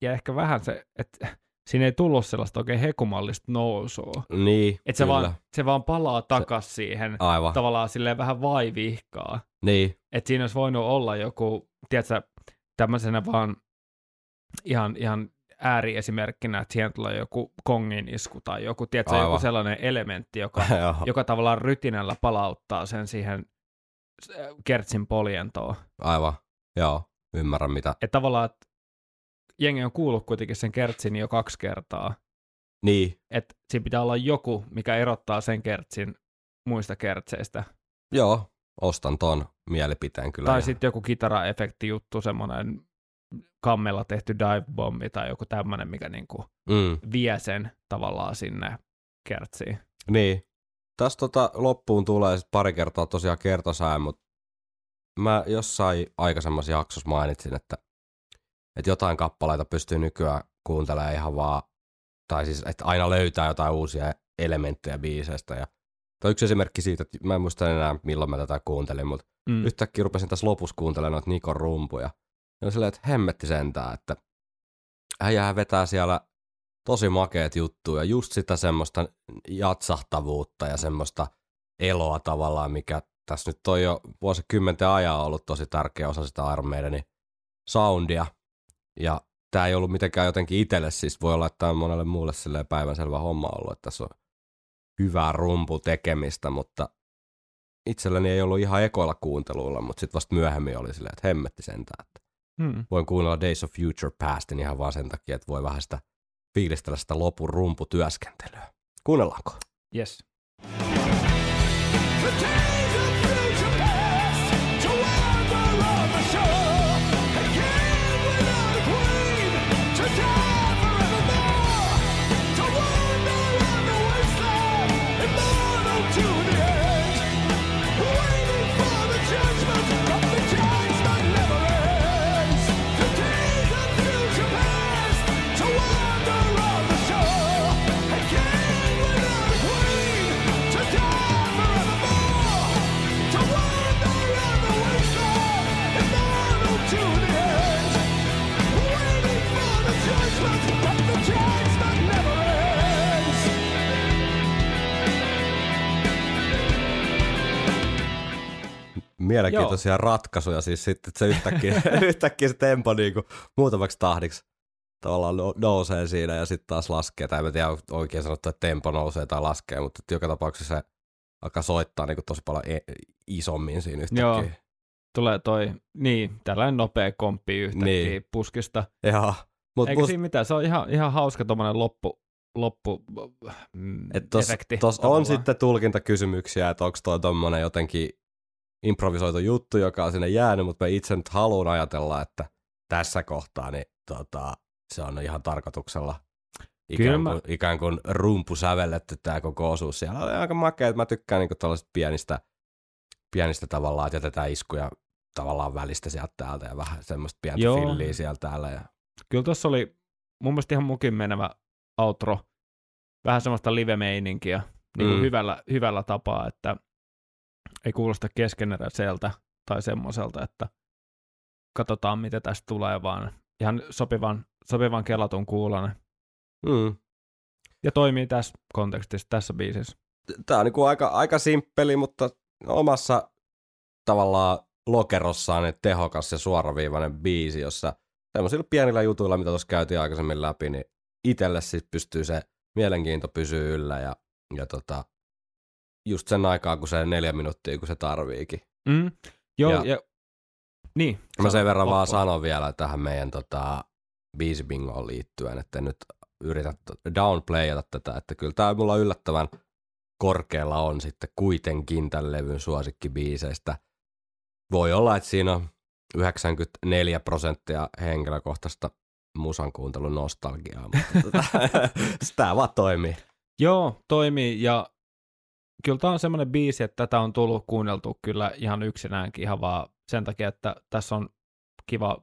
ja ehkä vähän se, että siinä ei tullut sellaista oikein hekumallista nousua. Niin, Että se kyllä. vaan, se vaan palaa takas siihen, Aivan, tavallaan silleen vähän vaivihkaa. niin, Että siinä olisi voinut olla joku, tiedätkö, tämmöisenä vaan ihan, ihan ääriesimerkkinä, että siihen tulee joku kongin isku tai joku, tiedätkö, Aivan. joku sellainen elementti, joka, joka tavallaan rytinällä palauttaa sen siihen kertsin poljentoa. Aivan, joo, ymmärrän mitä. Että tavallaan, että jengi on kuullut kuitenkin sen kertsin jo kaksi kertaa. Niin, Että siinä pitää olla joku, mikä erottaa sen kertsin muista kertseistä. joo, ostan ton mielipiteen kyllä. tai sitten joku kitaraefekti juttu, semmoinen kammella tehty dive bombi tai joku tämmöinen, mikä niinku Mm. vie sen tavallaan sinne kertsiin. Niin. Tässä tota loppuun tulee sit pari kertaa tosiaan kertosää, mutta mä jossain aikaisemmassa jaksossa mainitsin, että, että jotain kappaleita pystyy nykyään kuuntelemaan ihan vaan, tai siis, että aina löytää jotain uusia elementtejä biiseistä. Ja toi yksi esimerkki siitä, että mä en muista enää milloin mä tätä kuuntelin, mutta Mm. yhtäkkiä rupesin tässä lopussa kuuntelemaan noita Nikon rumpuja. Ja oli silleen, että hemmetti sentään, että äijähän vetää siellä tosi makeet juttuja, just sitä semmoista jatsahtavuutta ja semmoista eloa tavallaan, mikä tässä nyt on jo vuosikymmenten ajan ollut tosi tärkeä osa sitä Iron Maidenin soundia. Ja tämä ei ollut mitenkään jotenkin itselle, siis voi olla, että tämä on monelle muulle silleen päivänselvä homma ollut, että tässä on hyvää rumpu tekemistä, mutta itselleni ei ollut ihan ekoilla kuunteluilla, mutta sitten vasta myöhemmin oli silleen, että hemmetti sentään, että Mm. voin kuunnella Days of Future Pastin ihan vaan sen takia, että voi vähän sitä fiilistellä sitä lopun rumputyöskentelyä. Kuunnellaanko? Yes. The days of Mielenkiintoisia ratkaisuja siis sitten, että se yhtäkkiä, yhtäkkiä se tempo niin kuin muutamaksi tahdiksi tavallaan no- nousee siinä ja sitten taas laskee. Tai en mä tiedä oikein sanottu, että tempo nousee tai laskee, mutta joka tapauksessa se alkaa soittaa niin kuin tosi paljon e- isommin siinä yhtäkkiä. Joo. Tulee toi, niin, tällainen nopea komppi yhtäkkiä Niin. puskista. Joo. Mut Eikä must, siinä mitään, se on ihan, ihan hauska tommonen loppu, loppu mm, et tos, efekti. tos on sitten tulkintakysymyksiä, että onko toi tommonen jotenkin improvisoitu juttu, joka on sinne jäänyt, mutta mä itse nyt haluan ajatella, että tässä kohtaa niin tota, se on ihan tarkoituksella ikään mä- kuin, ikään kuin rumpu sävelletty tämä koko osuus. Siellä oli aika makea, että mä tykkään niinku tällaisista pienistä, pienistä tavallaan, että jätetään iskuja tavallaan välistä sieltä täältä ja vähän semmoista pientä Joo. filliä sieltä täällä. Ja, Kyllä tuossa oli mun mielestä ihan mukin menevä outro. Vähän semmoista live-meininkiä niin kuin Mm. hyvällä, hyvällä tapaa, että ei kuulosta keskeneräiseltä tai semmoiselta, että katsotaan mitä tästä tulee, vaan ihan sopivan, sopivan kelatun kuulonen. mm. Ja toimii tässä kontekstissa, tässä biisissä. Tämä on niinku aika, aika simppeli, mutta omassa tavallaan lokerossaan niin tehokas ja suoraviivainen biisi, jossa semmoisilla pienillä jutuilla, mitä tuossa käytiin aikaisemmin läpi, niin itselle siis pystyy se mielenkiinto pysyy yllä ja, ja tota, just sen aikaa, kun se neljä minuuttia, kun se tarviikin. Mm. Joo, Ja- ja, niin. Mä sen verran vaan loppuun. sanon vielä tähän meidän tota, biisibingoon liittyen, että nyt yritä t- downplayata tätä, että kyllä tämä mulla yllättävän korkealla on sitten kuitenkin tämän levyn suosikkibiiseistä. Voi olla, että siinä on 94 prosenttia henkilökohtaista musan kuuntelun nostalgiaa, mutta tota, tämä vaan toimii. Joo, toimii ja kyllä tämä on semmoinen biisi, että tätä on tullut kuunneltu kyllä ihan yksinäänkin ihan vaan sen takia, että tässä on kiva,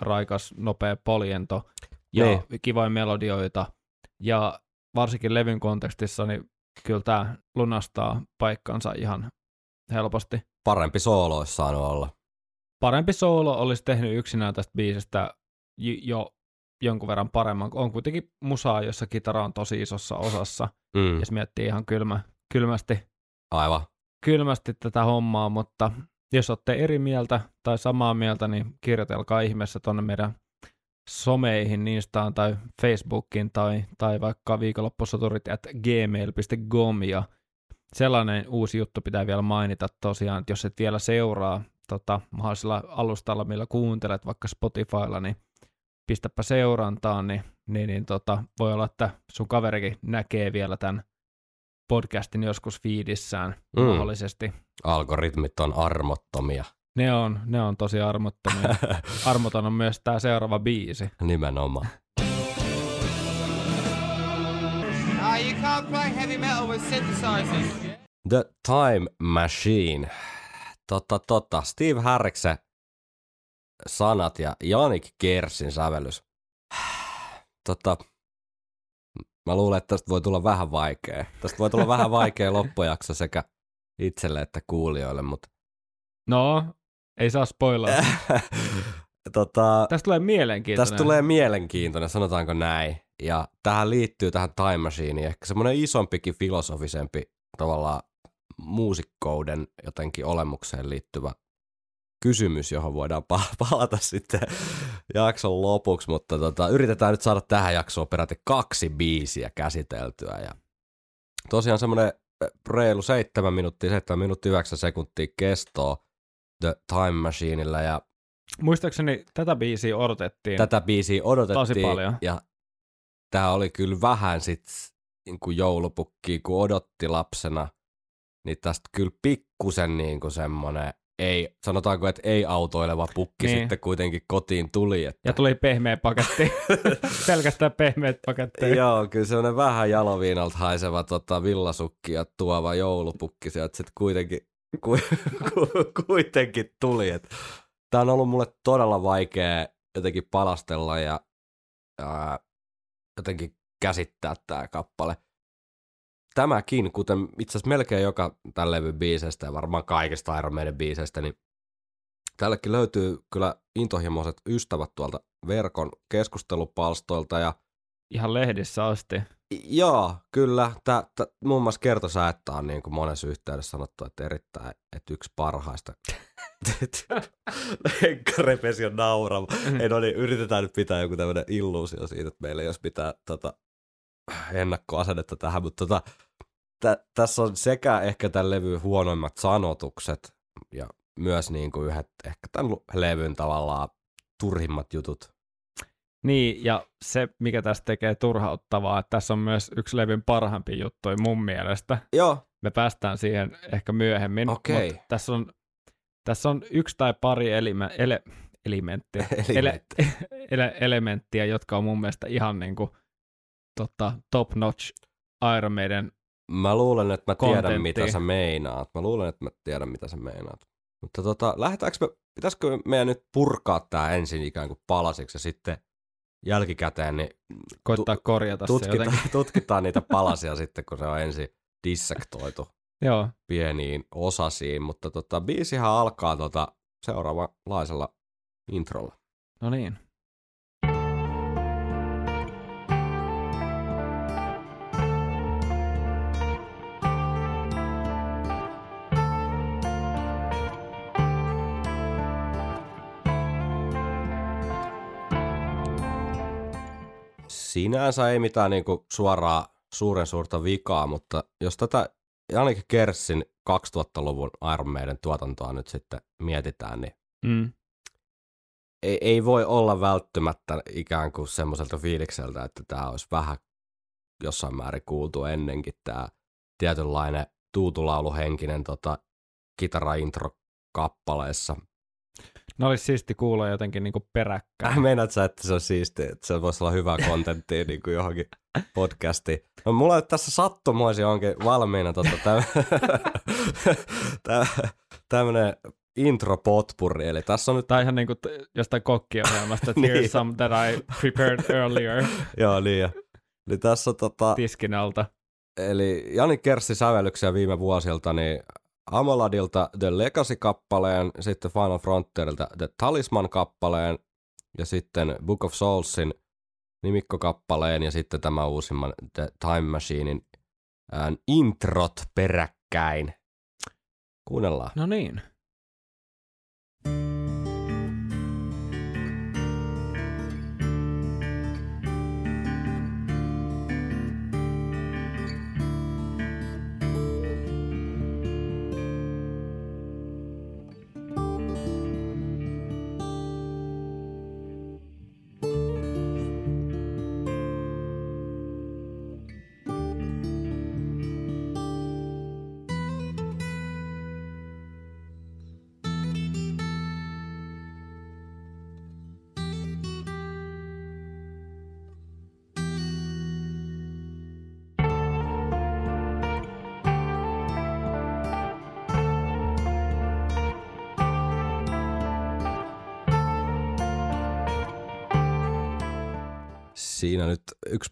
raikas, nopea poljento ja Niin. kivoja melodioita ja varsinkin levyn kontekstissa, niin kyllä tämä lunastaa paikkansa ihan helposti. Parempi soolo olisi saanut olla. Parempi soolo olisi tehnyt yksinään tästä biisistä jo jonkun verran paremman. On kuitenkin musaa, jossa kitara on tosi isossa osassa, Mm, jos miettii ihan kylmä, kylmästi aivan. kylmästi tätä hommaa, mutta jos olette eri mieltä tai samaa mieltä, niin kirjoitelkaa ihmeessä tuonne meidän someihin, Instaan tai Facebookiin tai, tai vaikka viikonloppusoturit at gmail.com ja sellainen uusi juttu pitää vielä mainita tosiaan, että jos et vielä seuraa tota, mahdollisella alustalla, millä kuuntelet vaikka Spotifylla, niin pistäpä seurantaan, niin, niin, niin tota, voi olla, että sun kaverikin näkee vielä tämän podcastin joskus fiidissään Mm. mahdollisesti. Algoritmit on armottomia. Ne on, ne on tosi armottomia. Armoton on myös tämä seuraava biisi. Nimenomaan. The Time Machine. Totta, totta. Steve Harriksen sanat ja Janik Kersin sävellys. Tota, mä luulen, että tästä voi tulla vähän vaikea. Tästä voi tulla vähän vaikea loppujakso sekä itselle että kuulijoille, mutta No, ei saa spoilaa. tota, Tästä tulee mielenkiintoinen. Tästä tulee mielenkiintoinen, sanotaanko näin. Ja tähän liittyy tähän Time Machineen ehkä semmoinen isompikin filosofisempi tavallaan muusikkouden jotenkin olemukseen liittyvä kysymys, johon voidaan pa- palata sitten jakson lopuksi, mutta tota, yritetään nyt saada tähän jaksoon peräti kaksi biisiä käsiteltyä. Ja tosiaan semmoinen reilu seitsemän minuuttia, seitsemän minuuttia yhdeksän sekuntia kestoa The Time Machineillä ja Muistaakseni tätä biisiä odotettiin. tätä biisiä odotettiin. Tosi paljon. Ja tämä oli kyllä vähän sit niin kuin joulupukki, kun odotti lapsena, niin tästä kyllä pikkusen niin kuin semmoinen, ei, sanotaanko, että ei autoileva pukki Niin. sitten kuitenkin kotiin tuli. Että, Ja tuli pehmeä paketti. Pelkästään pehmeät paketteja. Joo, kyllä semmoinen vähän jaloviinalta haiseva tota, villasukki ja tuova joulupukki sieltä sitten kuitenkin, ku, ku, kuitenkin tuli. Tämä on ollut mulle todella vaikea jotenkin palastella ja ää, jotenkin käsittää tämä kappale. Tämäkin, kuten itse asiassa melkein joka tämän levyn biisestä ja varmaan kaikista Iron Maiden biiseistä, niin tällekin löytyy kyllä intohimoiset ystävät tuolta verkon keskustelupalstoilta ja Ihan lehdissä asti. Joo, kyllä. Tää, tää, muun muassa kertosäettä on niin kuin monessa yhteydessä sanottu, että erittäin, että yksi parhaista. Henkka repesi on naurama. Ei no niin, yritetään nyt pitää joku tämmöinen illuusio siitä, että meillä ei olisi mitään tota, ennakkoasennetta tähän, mutta tota, tä, tässä on sekä ehkä tämän levyn huonoimmat sanotukset ja myös niin kuin yhdet ehkä tämän levyn tavallaan turhimmat jutut. Niin, ja se, mikä tästä tekee turhauttavaa, että tässä on myös yksi levyn parhaimpi juttu mun mielestä. Joo, Me päästään siihen ehkä myöhemmin. Okei. Mutta tässä on, tässä on yksi tai pari elime, ele, elementtiä, ele, ele, elementtiä, jotka on mun mielestä ihan niin kuin, tota, top notch Iron Maiden. Mä luulen, että mä tiedän, Kontentti. mitä sä meinaat. Mä luulen, että mä tiedän, mitä sä meinaat. Mutta tota, lähdetäänkö me, pitäisikö meidän nyt purkaa tää ensin ikään kuin palasiksi ja sitten jälkikäteen niin Koittaa korjata se tutkitaan, niitä palasia sitten, kun se on ensin dissektoitu Joo, pieniin osasiin. Mutta tota, biisihän alkaa tota seuraavanlaisella introlla. no niin. Sinänsä ei mitään niinku suoraa suuren suurta vikaa, mutta jos tätä Janik Kerssin 2000-luvun Iron Maiden tuotantoa nyt sitten mietitään, niin Mm. ei, ei voi olla välttämättä ikään kuin semmoiselta fiilikseltä, että tämä olisi vähän jossain määrin kuultu ennenkin tämä tietynlainen tuutulauluhenkinen tota, kitara-intro kappaleessa. No olisi siisti kuulla jotenkin niin peräkkäin. Meinaat sä, että se on siistiä, että se voisi olla hyvää kontenttia niin kuin johonkin podcastiin. No, mulla on tässä sattumoisia onkin valmiina tota, tämmöinen intro potpurri, eli tässä on nyt Tai ihan niin kuin jostain kokkiohjelmasta, että Niin. here's some that I prepared earlier Joo, niin. Ja. Eli tässä on tota, tiskin alta. eli Jani Kerssi sävellyksiä viime vuosilta, niin Amoladilta The Legacy-kappaleen, sitten Final Frontierilta The Talisman-kappaleen, ja sitten Book of Soulsin nimikkokappaleen, ja sitten tämä uusimman The Time Machinein introt peräkkäin. Kuunnellaan. No niin.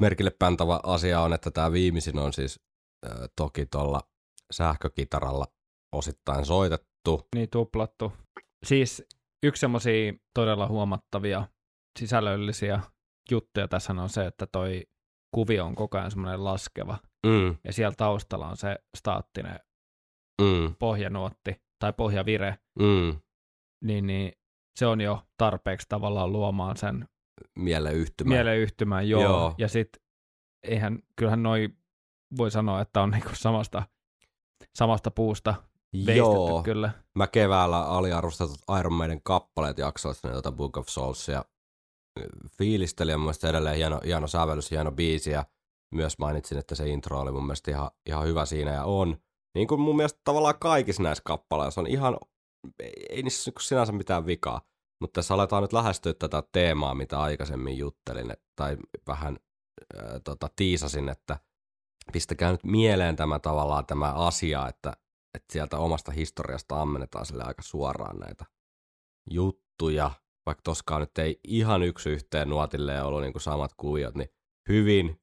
Merkille pantava asia on, että tämä viimeisin on siis äh, toki tuolla sähkökitaralla osittain soitettu. Niin tuplattu. Siis yksi semmoisia todella huomattavia sisällöllisiä juttuja tässä on se, että toi kuvio on koko ajan semmoinen laskeva. Mm, Ja siellä taustalla on se staattinen mm, pohjanuotti tai pohjavire, mm. niin, niin se on jo tarpeeksi tavallaan luomaan sen Mieleyhtymä. mieleyhtymän, joo. Joo. joo. Ja sitten eihän, kyllähän noi voi sanoa, että on niinku samasta, samasta puusta veistetty Joo, kyllä. mä keväällä aliarvostetut Iron Maiden kappaleet jaksoissa, niin tota Book of Souls ja fiilistelin ja mun mielestä edelleen hieno, hieno sävellys, hieno biisi ja myös mainitsin, että se intro oli mun mielestä ihan, ihan hyvä siinä ja on. Niin kuin mun mielestä tavallaan kaikissa näissä kappaleissa on ihan, ei, ei niissä niinku sinänsä mitään vikaa, mutta tässä aletaan nyt lähestyä tätä teemaa, mitä aikaisemmin juttelin, tai vähän äh, tota, tiisasin, että pistäkää nyt mieleen tämä tavallaan tämä asia, että, että sieltä omasta historiasta ammennetaan sille aika suoraan näitä juttuja, vaikka toskaan nyt ei ihan yksi yhteen nuotille ollut niin kuin samat kuviot, niin hyvin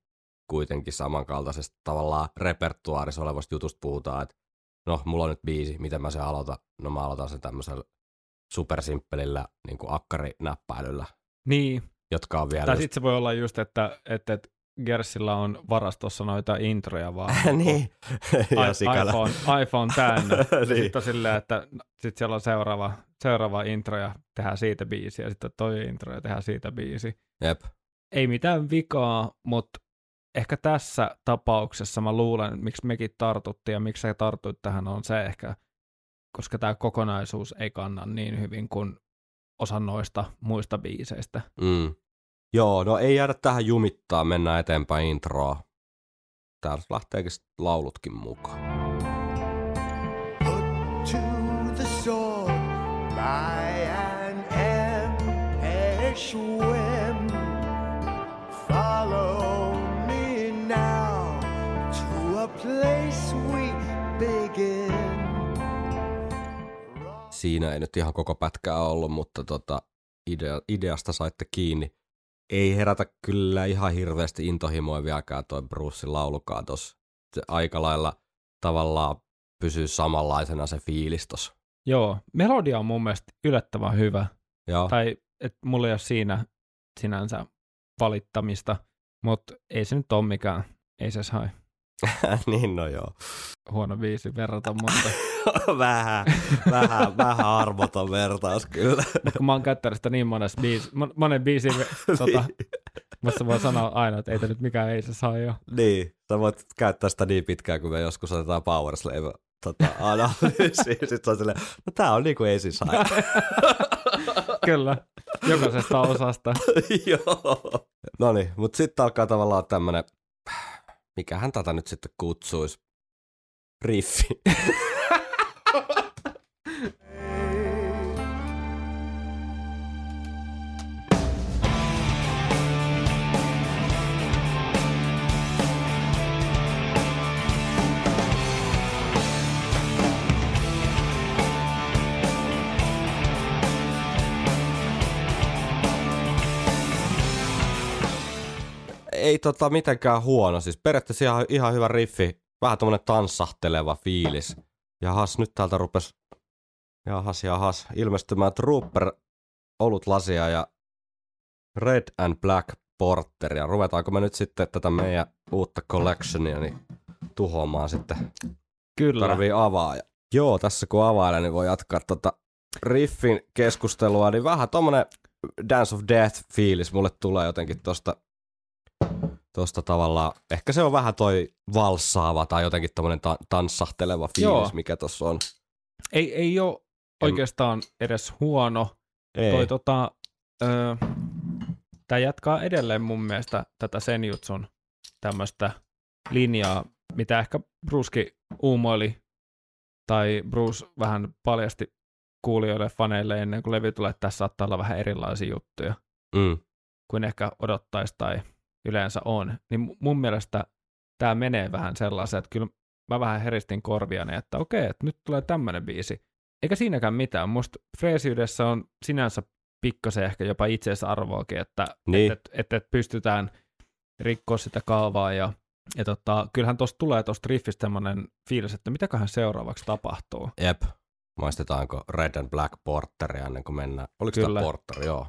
kuitenkin samankaltaisesta tavallaan repertuaarissa olevasta jutusta puhutaan, että no, mulla on nyt biisi, miten mä se aloitan? No mä aloitan sen tämmöisellä supersimppelillä niin kuin akkarinäppäilyllä, Niin, jotka on vielä tai just- sitten se voi olla just, että, että, että Gersillä on varastossa noita introja vaan. niin, ja I- sikälä. iPhone, iPhone täynnä. Niin. Sitten silleen, että sitten siellä on seuraava, seuraava intro ja tehdään siitä biisi ja sitten toi intro ja tehdään siitä biisi. Jep. Ei mitään vikaa, mutta ehkä tässä tapauksessa mä luulen, miksi mekin tartuttiin ja miksi sä tartuit tähän on se ehkä, koska tämä kokonaisuus ei kanna niin hyvin kuin osa noista muista biiseistä. Mm. Joo, no ei jäädä tähän jumittaa, mennään eteenpäin introa. Täällä lähteekin laulutkin mukaan. Put to the sword by an Siinä ei nyt ihan koko pätkää ollut, mutta tota, idea, ideasta saitte kiinni. Ei herätä kyllä ihan hirveästi intohimoa vieläkään toi Brucein laulukaan tossa. Se aika lailla tavallaan pysyy samanlaisena se fiilis tossa. Joo, melodia on mun mielestä yllättävän hyvä. Joo, Tai että mulla ei ole siinä sinänsä valittamista, mutta ei se nyt ole mikään, ei se sai niin no joo. huono biisi verrata, mutta vähän, vähän, vähän armoton vertaus kyllä. kun mä oon käyttänyt sitä niin monessa biisi, mon- monen biisin, tota, musta voi sanoa aina, että ei tämä nyt mikään ei se saa jo. Niin, sä voit käyttää sitä niin pitkään, kun me joskus otetaan Power Slave tota, analyysiin. Sitten on silleen, no tää on niinku ei siis. Kyllä, jokaisesta osasta. Joo. No niin, mutta sitten alkaa tavallaan tämmönen, mikähän tätä nyt sitten kutsuisi, riffi. ei tota mitenkään huono, siis periaatteessa ihan, ihan hyvä riffi, vähän tommonen tanssahteleva fiilis. Jahas, nyt täältä rupes, jahas, jahas, ilmestymään Trooper olutlasia ja Red and Black Porteria. Ruvetaanko me nyt sitten tätä meidän uutta collectionia niin tuhoamaan sitten? Kyllä. Tarvii avaa. Joo, tässä kun availen, niin voi jatkaa tota riffin keskustelua, niin vähän tommonen Dance of Death-fiilis mulle tulee jotenkin tosta, tosta tavallaan, ehkä se on vähän toi valssaava tai jotenkin tommonen ta- tanssahteleva fiilis, Joo. mikä tossa on. Ei, ei ole oikeastaan edes huono. Ei. Toi, tota, öö, tämä jatkaa edelleen mun mielestä tätä Senjutsun tämmöistä linjaa, mitä ehkä Brucekin uumoili, tai Bruce vähän paljasti kuulijoille, faneille ennen kuin levy tulee, että tässä saattaa olla vähän erilaisia juttuja Mm. kuin ehkä odottaisi tai yleensä on. Niin mu- mun mielestä tämä menee vähän sellaisen, että kyllä mä vähän heristin korviani, että okei, että nyt tulee tämmöinen biisi. Eikä siinäkään mitään. Musta freesiydessä on sinänsä pikkasen ehkä jopa itseisarvoakin, että Niin. et, et, et, et pystytään rikkoa sitä kaavaa ja, ja tota, kyllähän tuosta tulee tuosta riffistä semmoinen fiilis, että mitäköhän seuraavaksi tapahtuu. Jep. Maistetaanko Red and Black Porteria ennen kuin mennään? Oliko Kyllä. tämä Porter? Joo.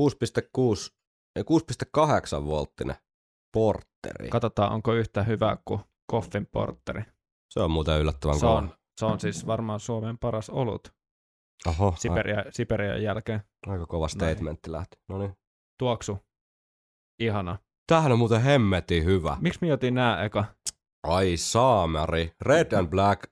6,6, ei, 6,8 volttinen Porteri. Katsotaan, onko yhtä hyvä kuin Coffin Porteri. Se on muuten yllättävän Se on, se on siis varmaan Suomen paras olut Oho, Siberia, Siberian jälkeen. aika kova statementti lähti. No niin. Tuoksu. Ihana. Tämähän on muuten hemmetin hyvä. Miksi me otin nää eka? Ai saamari. Red and Black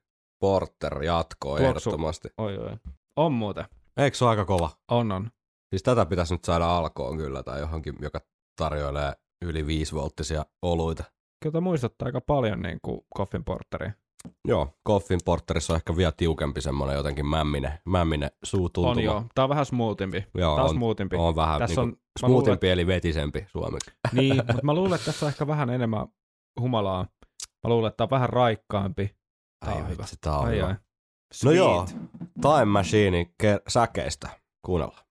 Porter jatkoo Tuoksu. ehdottomasti. Oi oi. On muuten. Eikö se ole aika kova? On on. Siis tätä pitäisi nyt saada alkoon kyllä tai johonkin, joka tarjoilee yli 5 volttisia oluita. Kyllä tämä muistuttaa aika paljon niin kuin Coffin Porteri. Joo, Coffin Porterissa on ehkä vielä tiukempi semmoinen jotenkin mämminen, mämminen suutuntuma. On joo. Tää on vähän smoothimpi. Joo, Tää on on, smoothimpi. on vähän Tässä niinku on, mä luulen, smoothimpi eli vetisempi suomeksi. niin, mutta mä luulen, että tässä on ehkä vähän enemmän humalaa. Mä luulen, että tää on vähän raikkaampi. Tää on Ai hyvä. vitsi, tää on Ai hyvä. ai. No joo, Time Machinein ke- säkeistä. Kuunnellaan.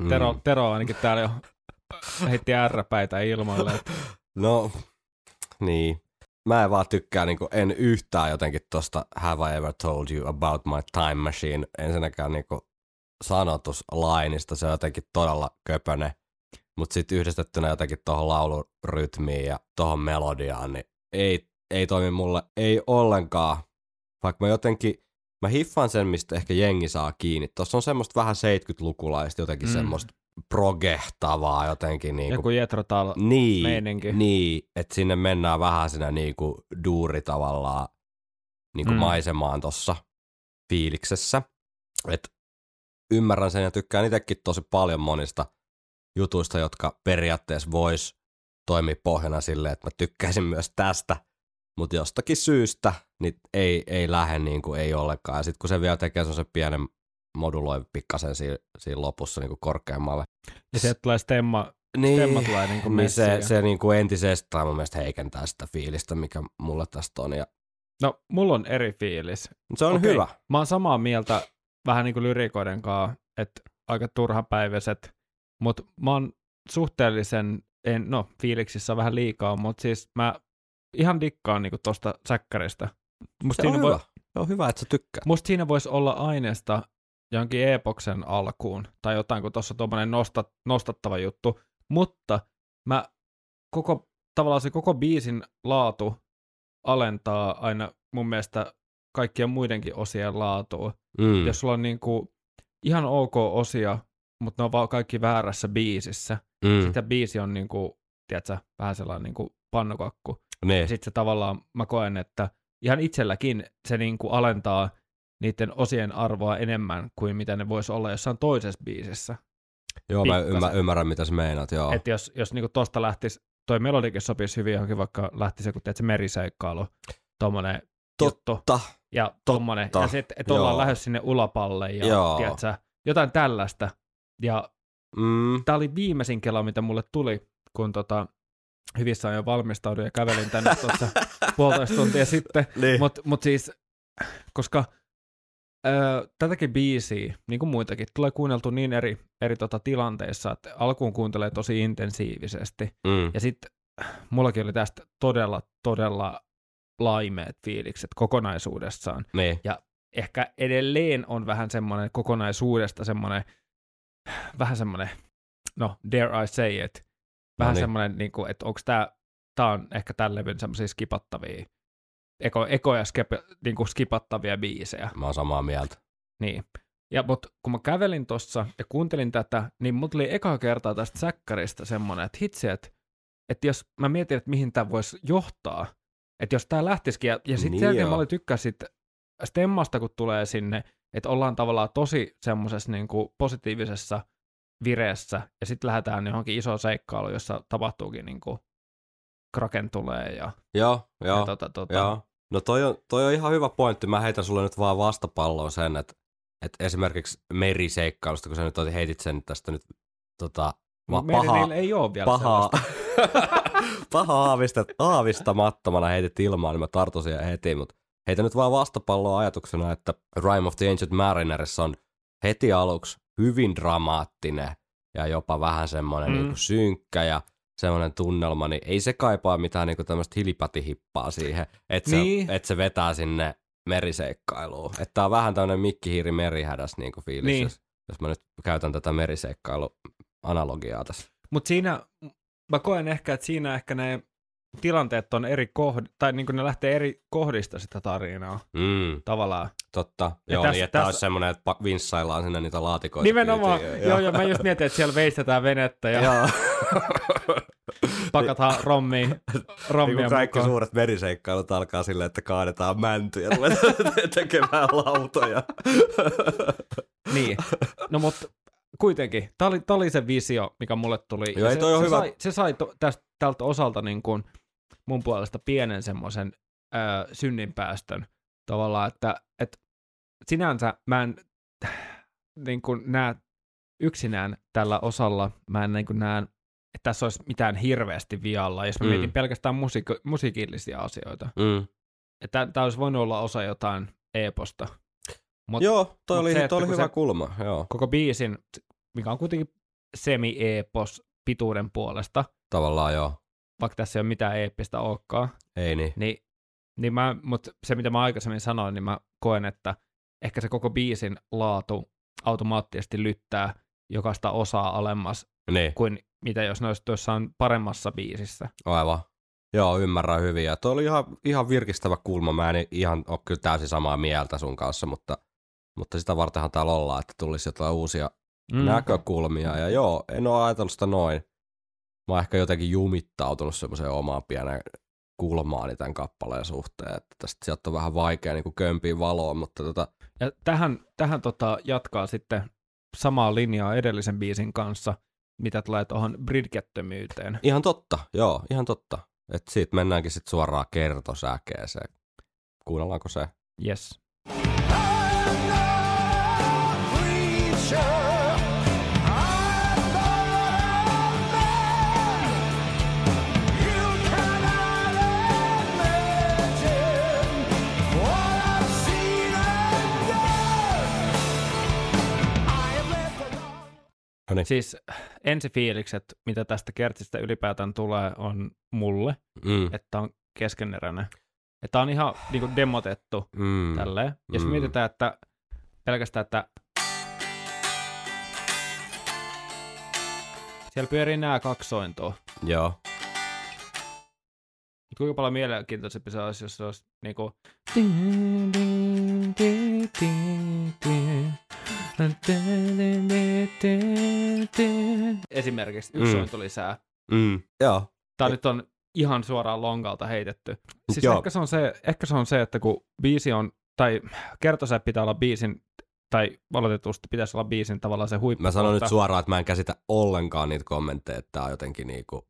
Mm. Tero, Tero ainakin täällä jo heitti ärräpäitä ilmoille. että No, niin. Mä en vaan tykkää, niin en yhtään jotenkin tosta Have I ever told you about my time machine. Ensinnäkään niin sanotuslainista, se on jotenkin todella köpöne. Mutta sitten yhdistettynä jotenkin tuohon laulurytmiin ja tuohon melodiaan, niin ei, ei toimi mulle, ei ollenkaan. Vaikka mä jotenkin, mä hiffaan sen, mistä ehkä jengi saa kiinni. Tuossa on semmoista vähän 70-lukulaista, jotenkin Mm. mm. semmoista progehtavaa jotenkin. Niin joku Jetro Tal niin, meininki. niin, että sinne mennään vähän siinä niinku duuri tavallaan niinku Mm. mm. maisemaan tuossa fiiliksessä. Et ymmärrän sen ja tykkään itsekin tosi paljon monista jutuista, jotka periaatteessa vois toimia pohjana silleen, että mä tykkäisin myös tästä, mutta jostakin syystä niin ei, ei lähde niin kuin ei ollenkaan. Ja sitten kun se vielä tekee se pienen moduloi pikkasen siinä, siinä lopussa niin kuin korkeammalle, Ja sieltä tulee stemma, niin, stemma tulee niinku niin se, se niinku entisestään mun mielestä heikentää sitä fiilistä, mikä mulla tästä on. Ja No, mulla on eri fiilis. se on Okei. hyvä. Mä oon samaa mieltä vähän niin kuin lyrikoiden kanssa, että aika turhapäiväiset, mutta mä oon suhteellisen, en, no fiiliksissä vähän liikaa, mutta siis mä ihan dikkaan niin kuin tosta säkkäristä. Musta Se on siinä, hyvä. voi, Se on hyvä, että sä tykkää. musta siinä voisi olla aineesta johonkin epoksen alkuun tai jotain, kun tuossa tuommoinen nostat, nostattava juttu, mutta mä koko, tavallaan se koko biisin laatu alentaa aina mun mielestä kaikkien muidenkin osien laatua. Mm. Jos sulla on niinku ihan ok osia, mutta ne on vaan kaikki väärässä biisissä. mm. Sitten biisi on niinku, tiedätkö, vähän sellainen niinku pannukakku. Niin. Ja sitten se tavallaan, mä koen, että ihan itselläkin se niinku alentaa niiden osien arvoa enemmän kuin mitä ne voisi olla jossain toisessa biisissä. Joo, mä pikkasen. ymmär, ymmärrän, mitä sä meinaat, joo. Että jos, jos niinku tosta lähtisi, toi melodikin sopisi hyvin johonkin, vaikka lähtisi joku, tiedätkö, meriseikkailu, tommonen juttu. Totta. Ja tommonen, ja sitten, että ollaan Joo. lähes sinne ulapalle ja Joo. tiedätkö, jotain tällaista. Ja Mm. tämä oli viimeisin kela, mitä mulle tuli, kun tota, hyvissä ajoin valmistauduin ja kävelin tänne tuossa puolitoista tuntia sitten. Niin. Mutta mut siis, koska ö, tätäkin biisiä, niin kuin muitakin, tulee kuunneltu niin eri, eri tota tilanteissa, että alkuun kuuntelee tosi intensiivisesti. Mm. Ja sitten mullakin oli tästä todella, todella laimeet fiilikset kokonaisuudessaan. Niin. Ehkä edelleen on vähän semmoinen kokonaisuudesta semmoinen, vähän semmoinen, no dare I say it, vähän No niin. semmoinen, niin kuin, että onko tämä, tämä on ehkä tämän levyn semmoisia skipattavia, eko, ekoja skip, niin kuin skipattavia biisejä. Mä oon samaa mieltä. Niin. Ja mutta kun mä kävelin tossa ja kuuntelin tätä, niin mut tuli eka kertaa tästä säkkäristä semmonen, että hitsi, että, että jos mä mietin, että mihin tämä voisi johtaa, että jos tämä lähtisikin, ja, ja sitten Niin jälkeen mä olin tykkää sit stemmasta, kun tulee sinne, että ollaan tavallaan tosi semmoisessa niin positiivisessa vireessä, ja sitten lähdetään johonkin isoon seikkailuun, jossa tapahtuukin niin kuin Kraken tulee ja, Joo, joo, ja tota, tota. joo. No toi on, toi on ihan hyvä pointti. Mä heitän sulle nyt vaan vastapalloon sen, että, että esimerkiksi meriseikkailusta, kun sä nyt heitit sen tästä nyt tota, Meillä pahaa, ei ole vielä pahaa, sellaista. pahaa aavistat, aavistamattomana heitit ilmaan, niin mä tartun siihen heti, mutta heitä nyt vaan vastapalloa ajatuksena, että Rime of the Ancient Marinerissa on heti aluksi hyvin dramaattinen ja jopa vähän semmoinen Mm. mm. niin synkkä ja semmoinen tunnelma, niin ei se kaipaa mitään niin tämmöistä hilipatihippaa siihen, että Niin. se, et se vetää sinne meriseikkailuun. Että tää on vähän tämmöinen mikkihiiri merihädäs niin kuin fiilis, Niin. jos, jos mä nyt käytän tätä meriseikkailu-analogiaa tässä. Mutta siinä, mä koen ehkä, että siinä ehkä ne tilanteet on eri kohd, tai niin ne lähtee eri kohdista sitä tarinaa Mm, tavallaan. totta. Ja Joo, tässä- niin että tässä... olisi semmoinen, että vinssaillaan sinne niitä laatikoita. Nimenomaan, kyytiin. joo, joo, mä just mietin, että siellä veistetään venettä ja Joo. pakataan rommia, Niin rommia kuin kaikki mukaan. suuret meriseikkailut alkaa silleen, että kaadetaan mäntyjä ja ruvetaan tekemään lautoja. Niin, no mutta kuitenkin, tämä oli, tää oli se visio, mikä mulle tuli. Joo, Ja ei se, toi se hyvä. Sai, se sai to, tästä, tältä osalta niin kuin mun puolesta pienen semmoisen synninpäästön tavallaan, että, että sinänsä mä en niin kuin näe yksinään tällä osalla, mä en niin kuin näe, että tässä olisi mitään hirveästi vialla, jos mä Mm. mietin pelkästään musiik- musiikillisia asioita. Mm. Että tämä olisi voinut olla osa jotain eeposta. Mut Joo, toi mut oli, se, toi oli hyvä se- kulma. Joo, koko biisin, mikä on kuitenkin semi-eepos pituuden puolesta, tavallaan joo. Vaikka tässä ei ole mitään eeppistä olekaan, Ei niin. niin, niin mä, mutta se mitä mä aikaisemmin sanoin, niin mä koen, että ehkä se koko biisin laatu automaattisesti lyttää jokaista osaa alemmas Niin, kuin mitä jos ne olisi jossain paremmassa biisissä. aivan. Joo, ymmärrän hyvin. Ja toi oli ihan, ihan virkistävä kulma. Mä en ihan ole kyllä täysin samaa mieltä sun kanssa, mutta, mutta sitä vartenhan täällä ollaan, että tulisi jotain uusia mm. näkökulmia. Ja joo, en ole ajatellut sitä noin. Mä oon ehkä jotenkin jumittautunut semmoiseen omaan pieneen kulmaani tämän kappaleen suhteen, että tästä sieltä on vähän vaikea niin kömpiä valoa, mutta tota, Ja tähän, tähän tota jatkaa sitten samaa linjaa edellisen biisin kanssa, mitä tulee tuohon bridgettömyyteen. ihan totta, joo, ihan totta. Että siitä mennäänkin sitten suoraan kertosäkeeseen. Kuunnellaanko se? Yes. No niin. Siis ensifiilikset, mitä tästä kertsistä ylipäätään tulee, on mulle, Mm, että on keskeneräinen. Että on ihan niin kuin demotettu mm, tälleen. Jos Mm. mietitään, että pelkästään, että siellä pyörii nämä kaksi sointoa. joo. Mut Kuinka paljon mielenkiintoisempi se olisi, jos se olisi niinku... Esimerkiksi yksi Mm. sointo lisää. Mm, joo. Tämä nyt on ihan suoraan lonkalta heitetty. Siis Joo. ehkä se, on se, ehkä se on se, että kun biisi on, tai kertosäe pitää olla biisin, tai oletetusti pitäisi olla biisin tavallaan se huippu. Mä sanon nyt suoraan, että mä en käsitä ollenkaan niitä kommentteja, että tää on jotenkin niinku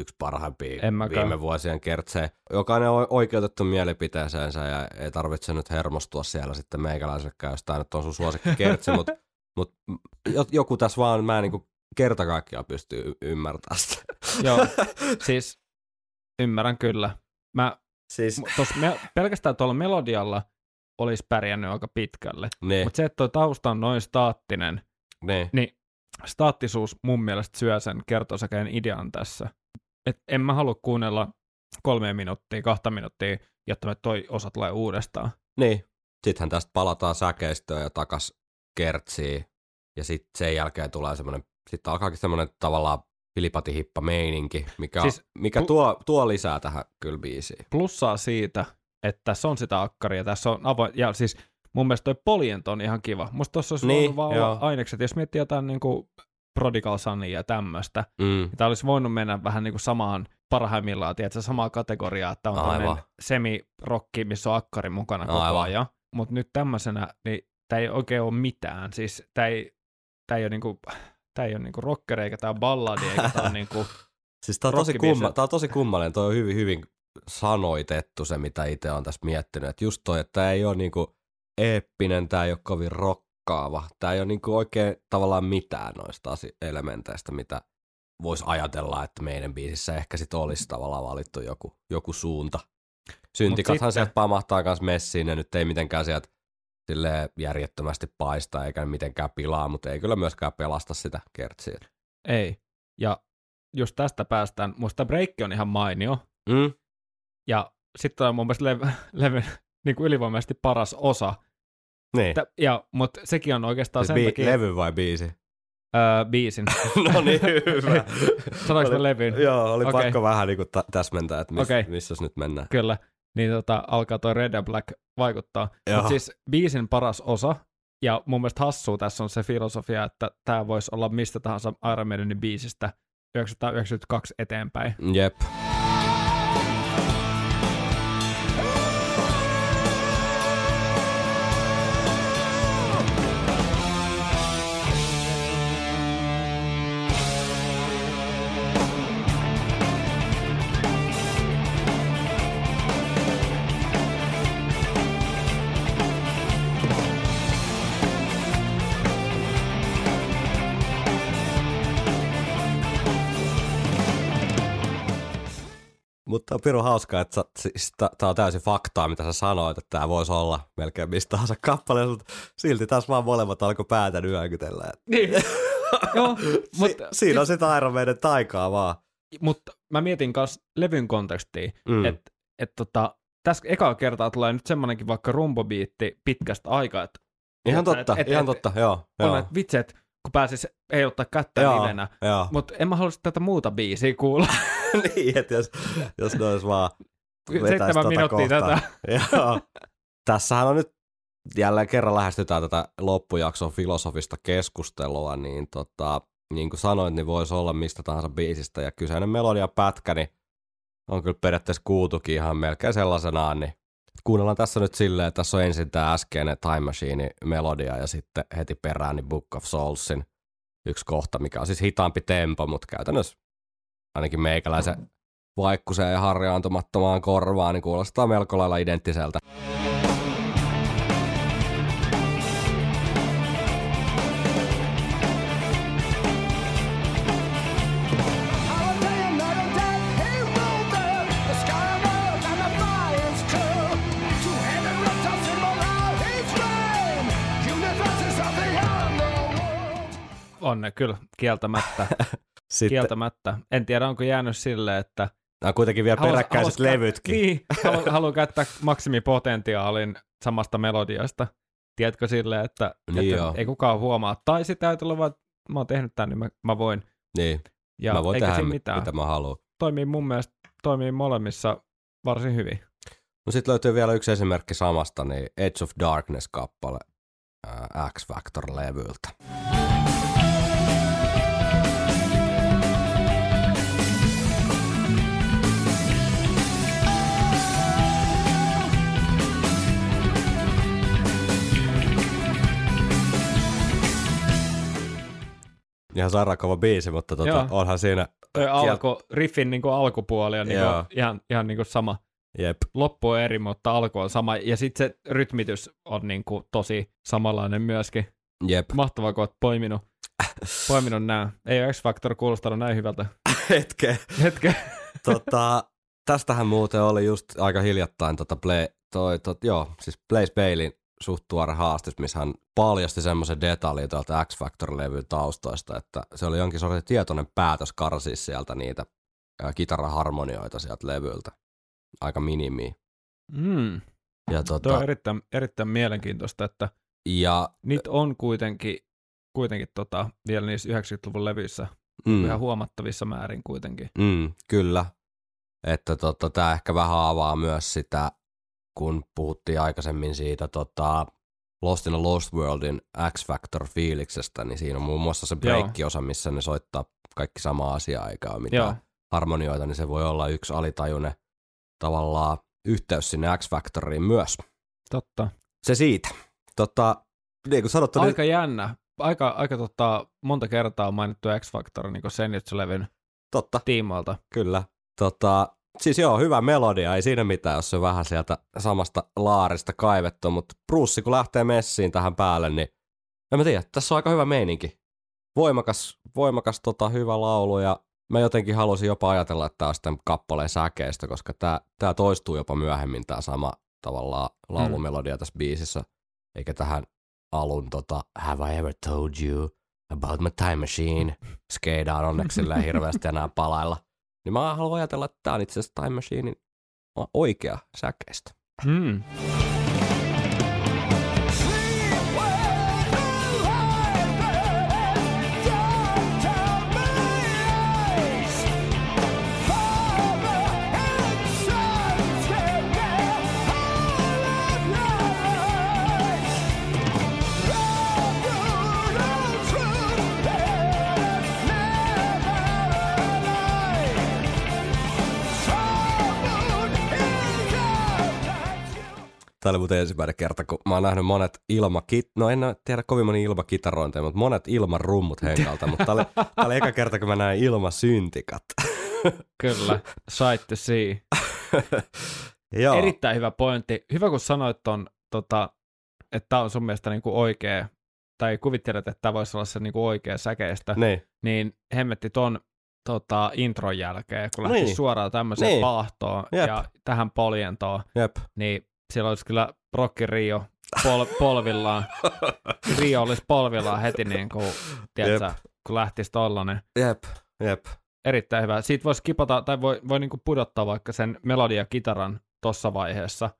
yksi parhaimpia En mäkään. viime vuosien kertsejä. Jokainen on oikeutettu mielipiteeseensä ja ei tarvitse nyt hermostua siellä sitten meikäläiselle jos nyt on sun suosikki kertsi, mutta mut joku tässä vaan, mä en niinku kerta kaikkiaan pysty y- ymmärtämään sitä. Joo, siis ymmärrän kyllä. Mä Siis, tos me, pelkästään tuolla melodialla olisi pärjännyt aika pitkälle. niin, Mutta se, että tuo tausta on noin staattinen, niin, niin staattisuus mun mielestä syö sen kertosäkeen idean tässä. Et en mä halua kuunnella kolme minuuttia, kahta minuuttia, jotta me toi osa tulee uudestaan. niin. Sittenhän tästä palataan säkeistöön ja takas kertsiin ja sitten sen jälkeen tulee semmoinen, sitten alkaakin semmoinen tavallaan hilipatihippa meininki, mikä, Siis mikä pu- tuo, tuo lisää tähän kyllä biisiin. Plussaa siitä, että tässä on sitä akkaria, tässä on avoin, ja siis mun mielestä toi Poljent on ihan kiva. Musta tuossa olisi Niin, vaan olla ainekset, jos miettii jotain niin kuin Prodigal Sunia ja tämmöistä, Mm. tämä olisi voinut mennä vähän niin kuin samaan parhaimmillaan, tiedätkö, samaa kategoriaa, että on Aivan. semi-rokki, missä on akkari mukana koko Aivan. ajan. Mutta nyt tämmöisenä, niin tämä ei oikein ole mitään. Siis tämä ei, tää ei ole niinku, tää ei ole niinku rockeri, eikä tämä balladi, eikä tämä niinku, Siis tää on, tosi kumma, tää on tosi kummallinen, toi on hyvin, hyvin sanoitettu se, mitä itse on tässä miettinyt. Että just toi, että tää ei ole niinku eeppinen, tää ei ole kovin rokkaava. Tää ei ole niinku oikein tavallaan mitään noista elementeistä, mitä voisi ajatella, että meidän biisissä ehkä sit olisi tavallaan valittu joku, joku suunta. Syntikathan sitten- sieltä pamahtaa kans messiin ja nyt ei mitenkään sieltä silleen järjettömästi paista eikä mitenkään pilaa, mutta ei kyllä myöskään pelasta sitä kertsiä. Ei. Ja just tästä päästään, musta breikki on ihan mainio, Mm? ja sitten on mun mielestä levy, levyn niin kuin ylivoimaisesti paras osa. Niin. Tä, ja, mutta sekin on oikeastaan sen bi- takia levy vai biisi? öö, biisin. no niin, hyvä. Sanoinko Oli- levyn? Joo, oli Okei. pakko vähän niinku tä- täsmentää, että miss, Okei. missä nyt mennään. Kyllä. Niin tota, alkaa toi Red and Black vaikuttaa. Mutta siis biisin paras osa, ja mun mielestä hassua tässä on se filosofia, että tämä voisi olla mistä tahansa Iron Maidenin biisistä 1992 eteenpäin. Jep. Mutta on pirun hauskaa, että siis tää on täysin faktaa, mitä sä sanoit, että tämä voisi olla melkein mistä tahansa kappale, mutta silti taas vaan molemmat alkoi päätä nyökytellä. Niin. Joo, Si- mutta siinä on sitä Iron Maiden taikaa vaan. mutta mä mietin myös levyn kontekstia, Mm. että et tota, tässä ekaa kertaa tulee nyt semmoinenkin vaikka rumbobiitti pitkästä aikaa, että Ihan totta, et- ihan et- totta, joo. on, joo. että vitsi, että kun pääsis heiluttaa kättä Joo, livenä, mutta en mä haluaisi tätä muuta biisiä kuulla. niin, että jos, jos ne olisi vaan Seitsemän tota minuuttia kohtaa. tätä. Joo. Tässähän on nyt jälleen kerran lähestytään tätä loppujakson filosofista keskustelua, niin tota, niin kuin sanoit, niin voisi olla mistä tahansa biisistä, ja kyseinen melodia pätkä, niin on kyllä periaatteessa kuultukin ihan melkein sellaisenaan, niin kuunnellaan tässä nyt silleen, että tässä on ensin tämä äskeinen Time Machine melodia ja sitten heti perään niin Book of Soulsin yksi kohta, mikä on siis hitaampi tempo, mutta käytännössä ainakin meikäläisen vaikkuseen ja harjaantumattomaan korvaan, niin kuulostaa melko lailla identtiseltä. Our On ne kyllä, kieltämättä. Sitten kieltämättä. En tiedä, onko jäänyt silleen, että nämä on kuitenkin vielä Halus- peräkkäiset halus levytkin. Niin, halu, haluan käyttää maksimipotentiaalin samasta melodiasta. Tiedätkö silleen, että, Niin että joo. ei kukaan huomaa. Tai sitten ajatella vaan, että mä oon tehnyt tämän, niin mä, mä voin. Niin, Ja mä voin tehdä mitään. mitä mä haluan. Toimii mun mielestä toimii molemmissa varsin hyvin. No sitten löytyy vielä yksi esimerkki samasta, niin Edge of Darkness-kappale ää, X-Factor-levyltä. Ihan sairaan kova biisi, mutta tota, Joo. onhan siinä, Toi alku, riffin niin kuin alkupuoli on niin kuin, ihan, ihan niin kuin sama. jep, Loppu on eri, mutta alku on sama. Ja sitten se rytmitys on niin kuin tosi samanlainen myöskin. jep, Mahtavaa, kun oot poiminut, poiminut nämä. Ei ole X-Factor kuulostanut näin hyvältä. hetke. Hetken. tota, tästähän muuten oli just aika hiljattain tota play, toi, tot, joo, siis Blaze Bailin suht tuore haastis, missä hän paljasti semmoisen detaljin tuolta X-Factor-levyn taustoista, että se oli jonkin sortin tietoinen päätös karsia sieltä niitä kitaraharmonioita sieltä levyltä. Aika minimi. Mm. Ja, Tuo tota, on erittäin, erittäin mielenkiintoista, että ja niitä on kuitenkin, kuitenkin tota, vielä niissä 90-luvun levyissä mm, ihan huomattavissa määrin kuitenkin. Mm, kyllä. Että tota, tämä ehkä vähän avaa myös sitä, kun puhuttiin aikaisemmin siitä tota, Lost in a Lost Worldin X-Factor-fiiliksestä, niin siinä on muun muassa se break-osa, missä ne soittaa kaikki samaa asiaa, eikä ole Joo. harmonioita, niin se voi olla yksi alitajuinen tavallaan yhteys sinne X-Factoriin myös. Totta. Se siitä. Tota, niin kuin sanottu, Aika jännä. Aika, aika tota, monta kertaa on mainittu X-Factor niin Senjutsu-levyn totta, tiimoilta. kyllä. Tota, siis joo, hyvä melodia, ei siinä mitään, jos se on vähän sieltä samasta laarista kaivettu, mutta Bruce kun lähtee messiin tähän päälle, niin en mä tiedä, tässä on aika hyvä meininki. Voimakas, voimakas tota, hyvä laulu ja mä jotenkin halusin jopa ajatella, että tämä on sitten kappaleen säkeistä, koska tämä, tämä toistuu jopa myöhemmin tämä sama tavallaan laulumelodia tässä biisissä, eikä tähän alun tota, Have I ever told you about my time machine? Skeidaan onneksi hirveästi enää palailla. Niin mä haluan ajatella, että tämä on itse asiassa Time Machinein oikea säkeistä. Mm. Tämä oli muuten ensimmäinen kerta, kun mä oon nähnyt monet ilmakit... No en tiedä kovin moni ilmakitarointeja, mutta monet ilman rummut henkalta. mutta tämä oli, tää oli eka kerta, kun mä näin ilmasyntikat. Kyllä, to see. Joo. Erittäin hyvä pointti. Hyvä, kun sanoit ton, tota, että tämä on sun mielestä niinku oikea, tai kuvittelet, että tämä voisi olla se niinku oikea säkeistä, Niin. niin hemmetti ton tota, intron jälkeen, kun lähti Niin. suoraan tämmöiseen Niin. paahtoon Jep. ja tähän poljentoon, Jep. niin siellä olisi kyllä Rokki Rio pol- polvillaan. Rio olisi polvillaan heti, niin kuin, tiedätkö, Jep. kun lähtisi tollanen. Jep. Jep. Erittäin hyvä. Siitä voisi kipata, tai voi, voi niin kuin pudottaa vaikka sen melodia kitaran tuossa vaiheessa,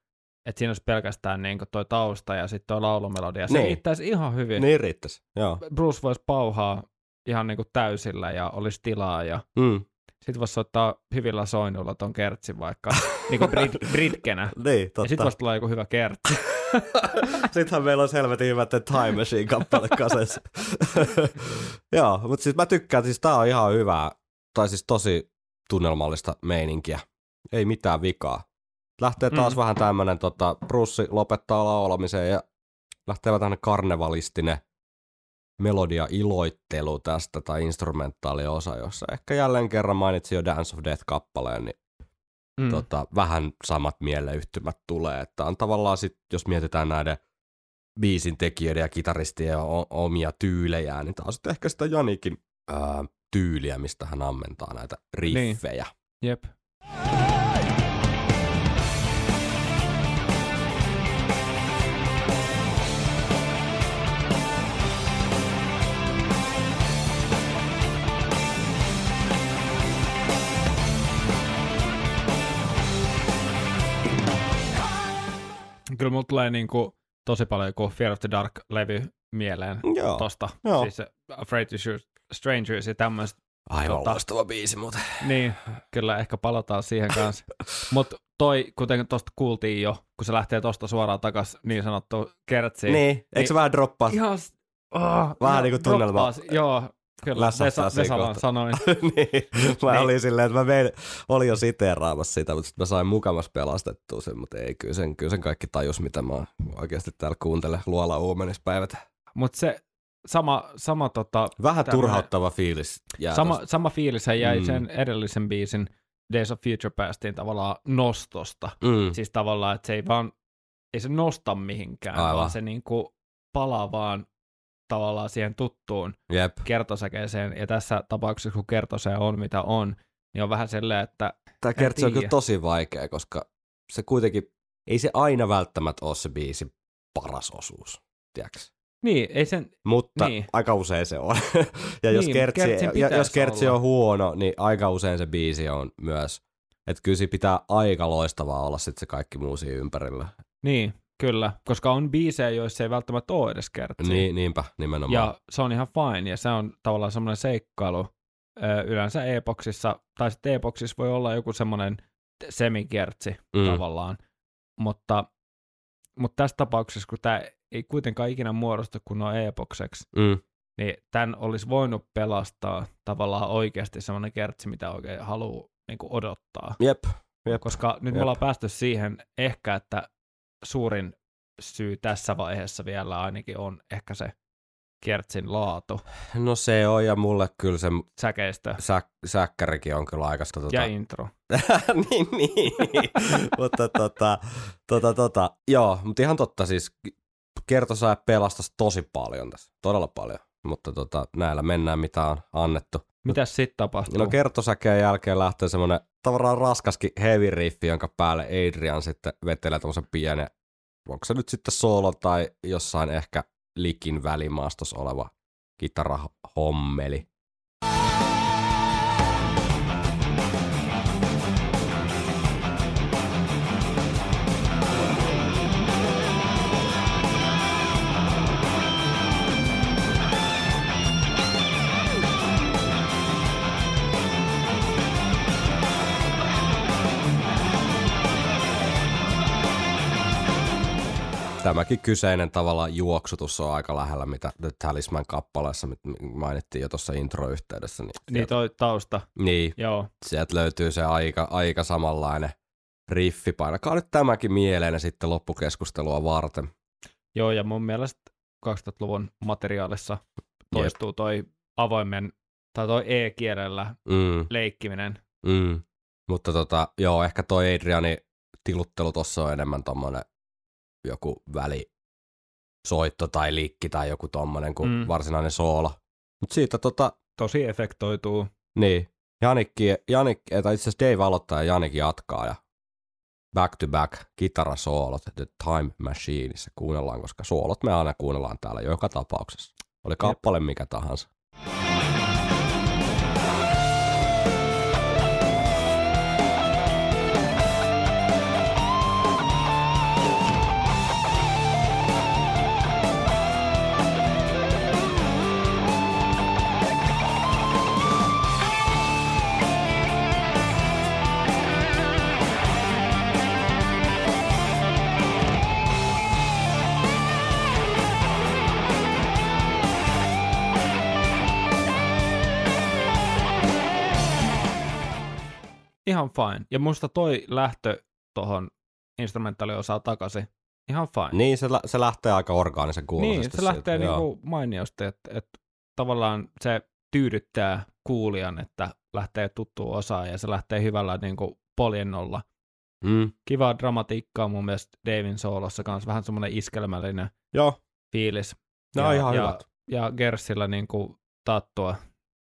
että siinä olisi pelkästään niin kuin toi tausta ja sitten toi laulumelodia. Se Niin. riittäisi ihan hyvin. Niin riittäisi. Joo. Bruce voisi pauhaa ihan niin kuin täysillä ja olisi tilaa ja Mm. Sitten voisi soittaa hyvillä soinnuilla ton kertsin vaikka niin kuin brit, britkenä. Niin, totta. Ja sitten voisi tulla joku hyvä kertsi. Sittenhän meillä on helvetin hyvät The Time Machine kappale kasessa. Joo, mutta siis mä tykkään, siis tää on ihan hyvää, tai siis tosi tunnelmallista meininkiä. Ei mitään vikaa. Lähtee taas Mm. vähän tämmönen, tota, Brussi lopettaa laulamisen ja lähtee vähän tämmönen karnevalistinen melodia iloittelu tästä tai instrumentaaliosa, jossa ehkä jälleen kerran mainitsin jo Dance of Death-kappaleen, niin Mm. tota, vähän samat mieleyhtymät tulee. Että on tavallaan sit, jos mietitään näiden biisin tekijöiden ja kitaristien o- omia tyylejään, niin taas sitten ehkä sitä Janikin ää, tyyliä, mistä hän ammentaa näitä riffejä. Jep. Kyllä mulla tulee niinku tosi paljon joku Fear of the Dark-levy mieleen Joo, tosta. Joo. Siis se Afraid to Shoot Strangers ja tämmöistä. aivan tota- loistava biisi muuten. Niin, kyllä ehkä palataan siihen kanssa. Mutta toi, kuten tuosta kuultiin jo, kun se lähtee tosta suoraan takas niin sanottu kertsiin. Niin, eikö se Niin- vähän droppaa? Ihan, oh, Vähän niinku tunnelma droppaas. Joo, kyllä. lässähtää Vesa, Vesalan kohtaa. sanoin. niin, mä Niin. olin silleen, että mä vein, olin jo siteeraamassa sitä, mutta sitten mä sain mukamas pelastettua sen, mutta ei, kyllä sen, kyllä sen kaikki tajus, mitä mä oikeasti täällä kuuntelen luola uumenispäivät. Mutta se sama, sama, tota, Vähän Tämmönen- turhauttava fiilis jää sama, tosta. sama fiilis jäi Mm. sen edellisen biisin Days of Future Pastin tavallaan nostosta. Mm. Siis tavallaan, että se ei vaan, ei se nosta mihinkään, Aivan. vaan se niinku palaa vaan tavallaan siihen tuttuun Jep. kertosäkeeseen. Ja tässä tapauksessa, kun kertosee on mitä on, niin on vähän silleen, että Tämä En kertsi on kyllä tosi vaikea, koska se kuitenkin, ei se aina välttämättä ole se biisi paras osuus, tiedätkö? niin, ei sen, Mutta Niin. niin. aika usein se on. ja jos Niin, kertsi, kertsin ja, jos kertsi olla. on huono, niin aika usein se biisi on myös. Että kyllä pitää aika loistavaa olla sitten se kaikki muu siinä ympärillä. niin, kyllä, koska on biisejä, joissa ei välttämättä ole edes kertsiä. Niin, niinpä, nimenomaan. Ja se on ihan fine, ja se on tavallaan semmoinen seikkailu. Ö, Yleensä e-boksissa, tai sitten e-boksissa voi olla joku semmoinen semikertsi Mm. tavallaan, mutta, mutta tässä tapauksessa, kun tämä ei kuitenkaan ikinä muodostu kun on e-bokseksi, Mm. niin tämän olisi voinut pelastaa tavallaan oikeasti semmoinen kertsi, mitä oikein haluaa niin odottaa. Jep, jep. Koska nyt me Jep. ollaan päästy siihen ehkä, että suurin syy tässä vaiheessa vielä ainakin on ehkä se Kertsin laatu, No se on, ja mulle kyllä se säkeistö säk, säkkärikin on kyllä aika tota, ja intro. niin, niin, mutta tota, tota, tota, joo, mutta ihan totta siis kertosaa pelastas tosi paljon tässä, todella paljon, mutta tota, näillä mennään mitä on annettu. Mitäs sitten tapahtuu? No kertosäkeen jälkeen lähtee semmoinen tavallaan raskaskin heavy riffi, jonka päälle Adrian sitten vetelee tämmöisen pienen, onko se nyt sitten solo tai jossain ehkä likin välimaastossa oleva kitarahommeli. Tämäkin kyseinen tavalla juoksutus on aika lähellä, mitä The Talisman kappaleessa mainittiin jo tuossa intro-yhteydessä. Niin, Niin sieltä, toi tausta, niin joo. sieltä löytyy se aika, aika samanlainen riffi. Painakaa nyt tämäkin mieleen ja sitten loppukeskustelua varten. Joo, ja mun mielestä 2000-luvun materiaalissa toistuu toi avoimen, tai toi e-kielellä Mm, leikkiminen. mm. Mutta tota, joo, ehkä toi Adrianin tiluttelu tuossa on enemmän tommonen joku väli soitto tai liikki tai joku tommonen kuin Mm. varsinainen soolo. Mutta siitä tota, Tosi efektoituu. niin, Janikki, Janik, tai itse asiassa Dave aloittaa ja Janik jatkaa ja back to back kitarasoolot The Time Machineissa kuunnellaan, koska soolot me aina kuunnellaan täällä joka tapauksessa. Oli kappale mikä tahansa. Ihan fine. Ja musta toi lähtö tohon instrumentaaliosaan takaisin. Ihan fine. Niin, se, lä- se lähtee aika orgaanisen kuuloisesti. Niin, se lähtee siitä, joo. niinku mainiosti, että et tavallaan se tyydyttää kuulijan, että lähtee tuttuun osaan ja se lähtee hyvällä niinku poljennolla. Mm. Kivaa dramatiikkaa mun mielestä Davin soolossa kanssa, vähän semmoinen iskelmällinen Joo, fiilis. ne ja, ihan ja, hyvät. Ja Gersillä niinku taattua.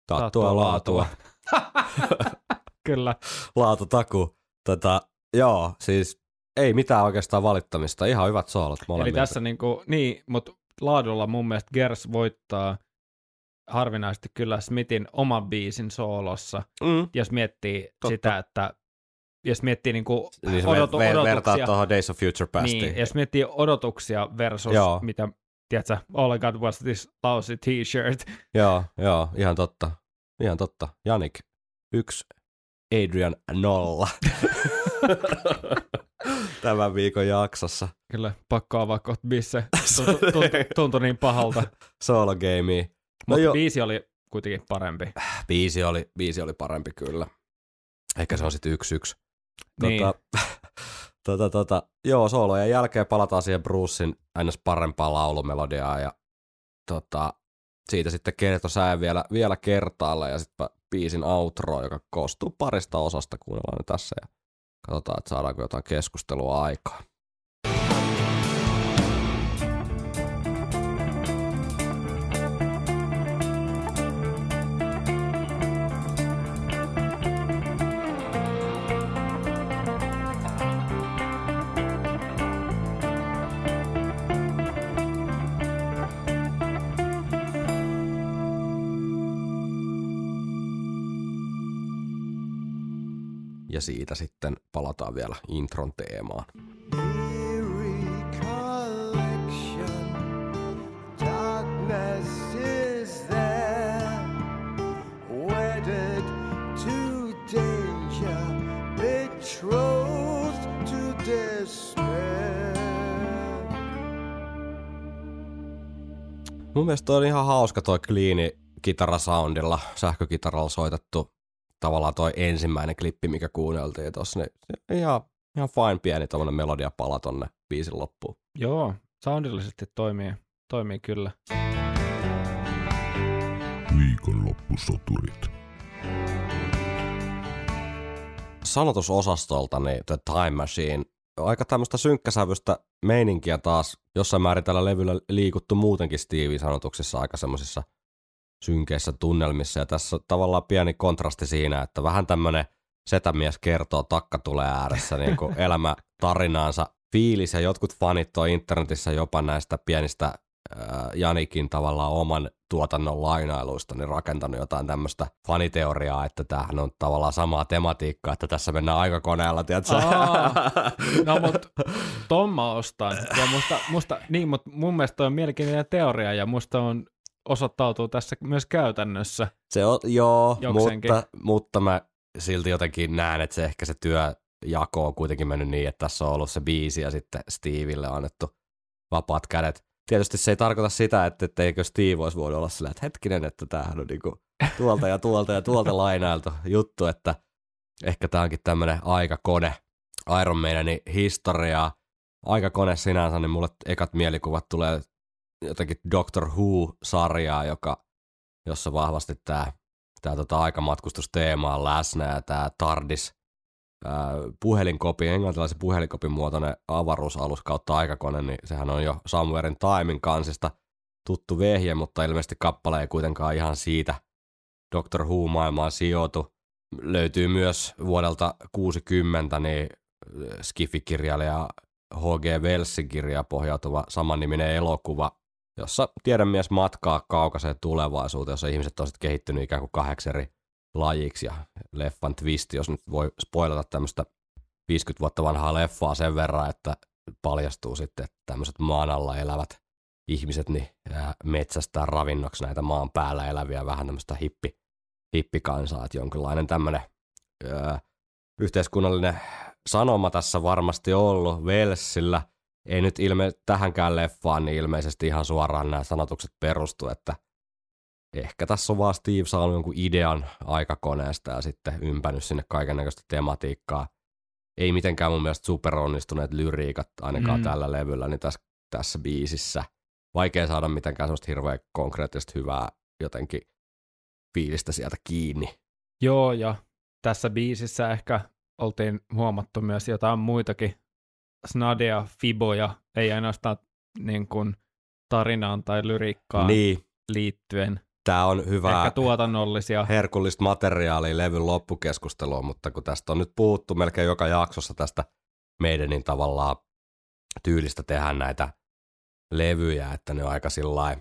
Taattua laatua. Kyllä. Laatu taku. Tota, joo, siis ei mitään oikeastaan valittamista. Ihan hyvät soolot Eli molemmilta. tässä niinku, niin, mutta laadulla mun mielestä Gers voittaa harvinaisesti kyllä Smithin oman biisin soolossa, Mm. jos miettii Totta. sitä, että jos miettii niinku Niin se odotu, ver- ver- vertaa odotuksia, tuohon Days of Future Pastiin. niin, jos miettii odotuksia versus Joo. mitä, tiedätkö, all I got was this lousy t-shirt, Joo, joo, ihan totta. Ihan totta. Janik, yksi, Adrian nolla. Tämän viikon jaksossa. kyllä pakko avaa kohta bisse, tuntui, niin pahalta, Solo gamea. No mutta biisi oli kuitenkin parempi. biisi oli, biisi oli parempi kyllä. Ehkä se on sitten yksi yksi. Niin. Tota, tota, tota, joo, soolojen jälkeen palataan siihen Brucein aina parempaan laulumelodiaan ja tota, siitä sitten kertosää vielä, vielä kertaalle ja sitten biisin outro, joka koostuu parista osasta, kuunnellaan ne tässä ja katsotaan, että saadaanko jotain keskustelua aikaa. Siitä sitten palataan vielä intron teemaan. Mun mielestä toi on ihan hauska toi kliini kitarasoundilla, sähkökitaralla soitettu tavallaan toi ensimmäinen klippi, mikä kuunneltiin tossa, niin ihan, ihan fine pieni tommonen melodiapala tonne biisin loppuun. Joo, soundillisesti toimii, toimii kyllä. Viikonloppusoturit. sanotusosastolta niin The Time Machine. Aika tämmöistä synkkäsävystä meininkiä taas. Jossain määrin tällä levyllä liikuttu muutenkin Stevie sanotuksissa aika semmoisissa synkeissä tunnelmissa. Ja tässä on tavallaan pieni kontrasti siinä, että vähän tämmöinen setämies kertoo takka tulee ääressä niin kuin elämä tarinaansa fiilis ja jotkut fanit on internetissä jopa näistä pienistä äh, Janikin tavallaan oman tuotannon lainailuista niin rakentanut jotain tämmöistä faniteoriaa, että tämähän on tavallaan samaa tematiikkaa, että tässä mennään aikakoneella, tiedätkö? Aa, no mut ton mä ostan. Ja musta, musta, niin, mutta mun mielestä on mielenkiintoinen teoria ja musta on osoittautuu tässä myös käytännössä. Se on, joo, Jokseenkin. mutta, mutta mä silti jotenkin näen, että se ehkä se työjako on kuitenkin mennyt niin, että tässä on ollut se biisi ja sitten Steveille annettu vapaat kädet. Tietysti se ei tarkoita sitä, että etteikö Steve olisi voinut olla sillä, että hetkinen, että tämähän on niinku tuolta ja tuolta ja tuolta lainailtu juttu, että ehkä tämä onkin tämmöinen aikakone Iron Maidenin historiaa. Aikakone sinänsä, niin mulle ekat mielikuvat tulee jotenkin Doctor Who-sarjaa, joka, jossa vahvasti tämä tää tota aikamatkustusteema on läsnä ja tämä TARDIS ää, puhelinkopi, englantilaisen puhelinkopin muotoinen avaruusalus kautta aikakone, niin sehän on jo Somewhere in Timein kansista tuttu vehje, mutta ilmeisesti kappale ei kuitenkaan ihan siitä Doctor Who-maailmaan sijoitu. Löytyy myös vuodelta 60 niin Skifi-kirjailija H.G. Wellsin kirjaa pohjautuva samanniminen elokuva, jossa tiedonmies matkaa kaukaiseen tulevaisuuteen, jossa ihmiset on sitten kehittynyt ikään kuin kahdeksi eri lajiksi ja leffan twisti, jos nyt voi spoilata tämmöistä 50 vuotta vanhaa leffaa sen verran, että paljastuu sitten, että tämmöiset maan alla elävät ihmiset niin ää, metsästää ravinnoksi näitä maan päällä eläviä vähän tämmöistä hippi, hippikansaa, että jonkinlainen tämmöinen ää, yhteiskunnallinen sanoma tässä varmasti ollut Velsillä. Ei nyt ilme tähänkään leffaan, niin ilmeisesti ihan suoraan nämä sanotukset perustu, että ehkä tässä on vaan Steve saanut jonkun idean aikakoneesta ja sitten ympännyt sinne kaikennäköistä tematiikkaa. Ei mitenkään mun mielestä superonnistuneet lyriikat ainakaan Mm. mm. tällä levyllä, niin tässä, tässä biisissä. Vaikea saada mitenkään semmoista hirveän konkreettista hyvää jotenkin fiilistä sieltä kiinni. Joo, ja tässä biisissä ehkä oltiin huomattu myös jotain muitakin snadeja, fiboja, ei ainoastaan niin kuin tarinaan tai lyriikkaan Niin, liittyen. tämä on hyvä Ehkä tuotannollisia. herkullista materiaalia levyn loppukeskustelua, mutta kun tästä on nyt puhuttu melkein joka jaksossa tästä meidänin tavallaan tyylistä tehdä näitä levyjä, että ne on aika sillä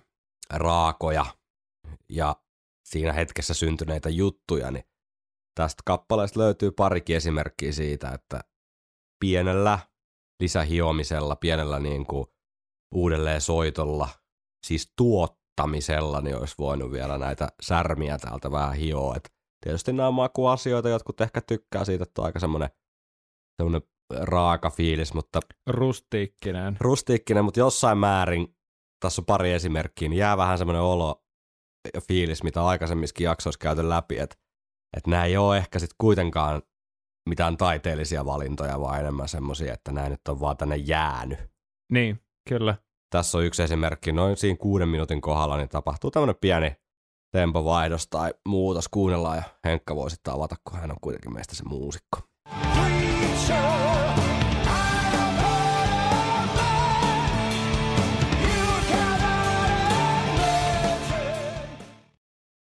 raakoja ja siinä hetkessä syntyneitä juttuja, niin tästä kappaleesta löytyy parikin esimerkkiä siitä, että pienellä lisähiomisella, pienellä niin kuin uudelleen soitolla, siis tuottamisella, niin olisi voinut vielä näitä särmiä täältä vähän hioa. Et tietysti nämä makuasioita, jotkut ehkä tykkää siitä, että on aika semmoinen, semmoinen raaka fiilis, mutta Rustiikkinen. rustiikkinen, mutta jossain määrin, tässä on pari esimerkkiä, niin jää vähän semmoinen olo ja fiilis, mitä aikaisemmissakin jaksoissa käyty läpi, että, että nämä ei ole ehkä sitten kuitenkaan mitään taiteellisia valintoja, vaan enemmän semmoisia, että nämä nyt on vaan tänne jäänyt. Niin, kyllä. Tässä on yksi esimerkki, noin siinä kuuden minuutin kohdalla, niin tapahtuu tämmöinen pieni tempovaihdos tai muutos, kuunnellaan ja Henkka voi sitten avata, kun hän on kuitenkin meistä se muusikko.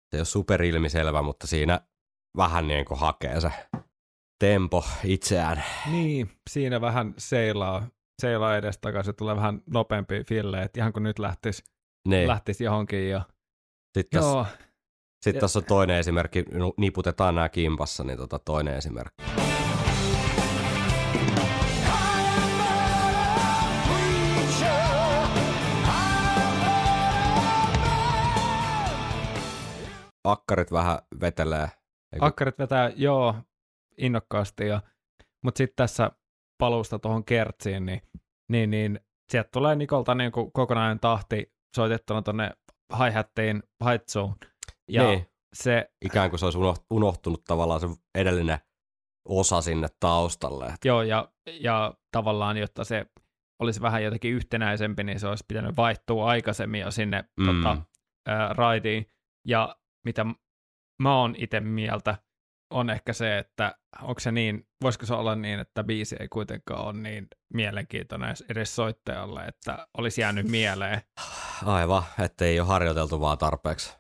Se ei ole superilmiselvä, mutta siinä vähän niin kuin hakee se tempo itseään. Niin, siinä vähän seilaa, seilaa edestakaisin, tulee vähän nopeampi fille, että ihan kun nyt lähtisi, Niin. lähtisi johonkin. Ja... Sitten tässä, Joo, sit tässä on toinen esimerkki, niputetaan nämä kimpassa, niin tota toinen esimerkki. Akkarit vähän vetelee. Eiku, akkarit vetää, joo, innokkaasti. Ja... Mutta sitten tässä paluusta tuohon kertsiin, niin, niin, niin sieltä tulee Nikolta niin kuin kokonainen tahti soitettuna tuonne hi-hattiin hi zone. Ja Niin. se, ikään kuin se olisi unoht- unohtunut tavallaan se edellinen osa sinne taustalle. Joo, ja, ja tavallaan, jotta se olisi vähän jotenkin yhtenäisempi, niin se olisi pitänyt vaihtua aikaisemmin jo sinne Mm. tota, ää, raidiin. Ja mitä mä oon itse mieltä, on ehkä se, että onko se niin, voisiko se olla niin, että biisi ei kuitenkaan ole niin mielenkiintoinen edes soittajalle, että olisi jäänyt mieleen. Aivan, ettei ole harjoiteltu vaan tarpeeksi.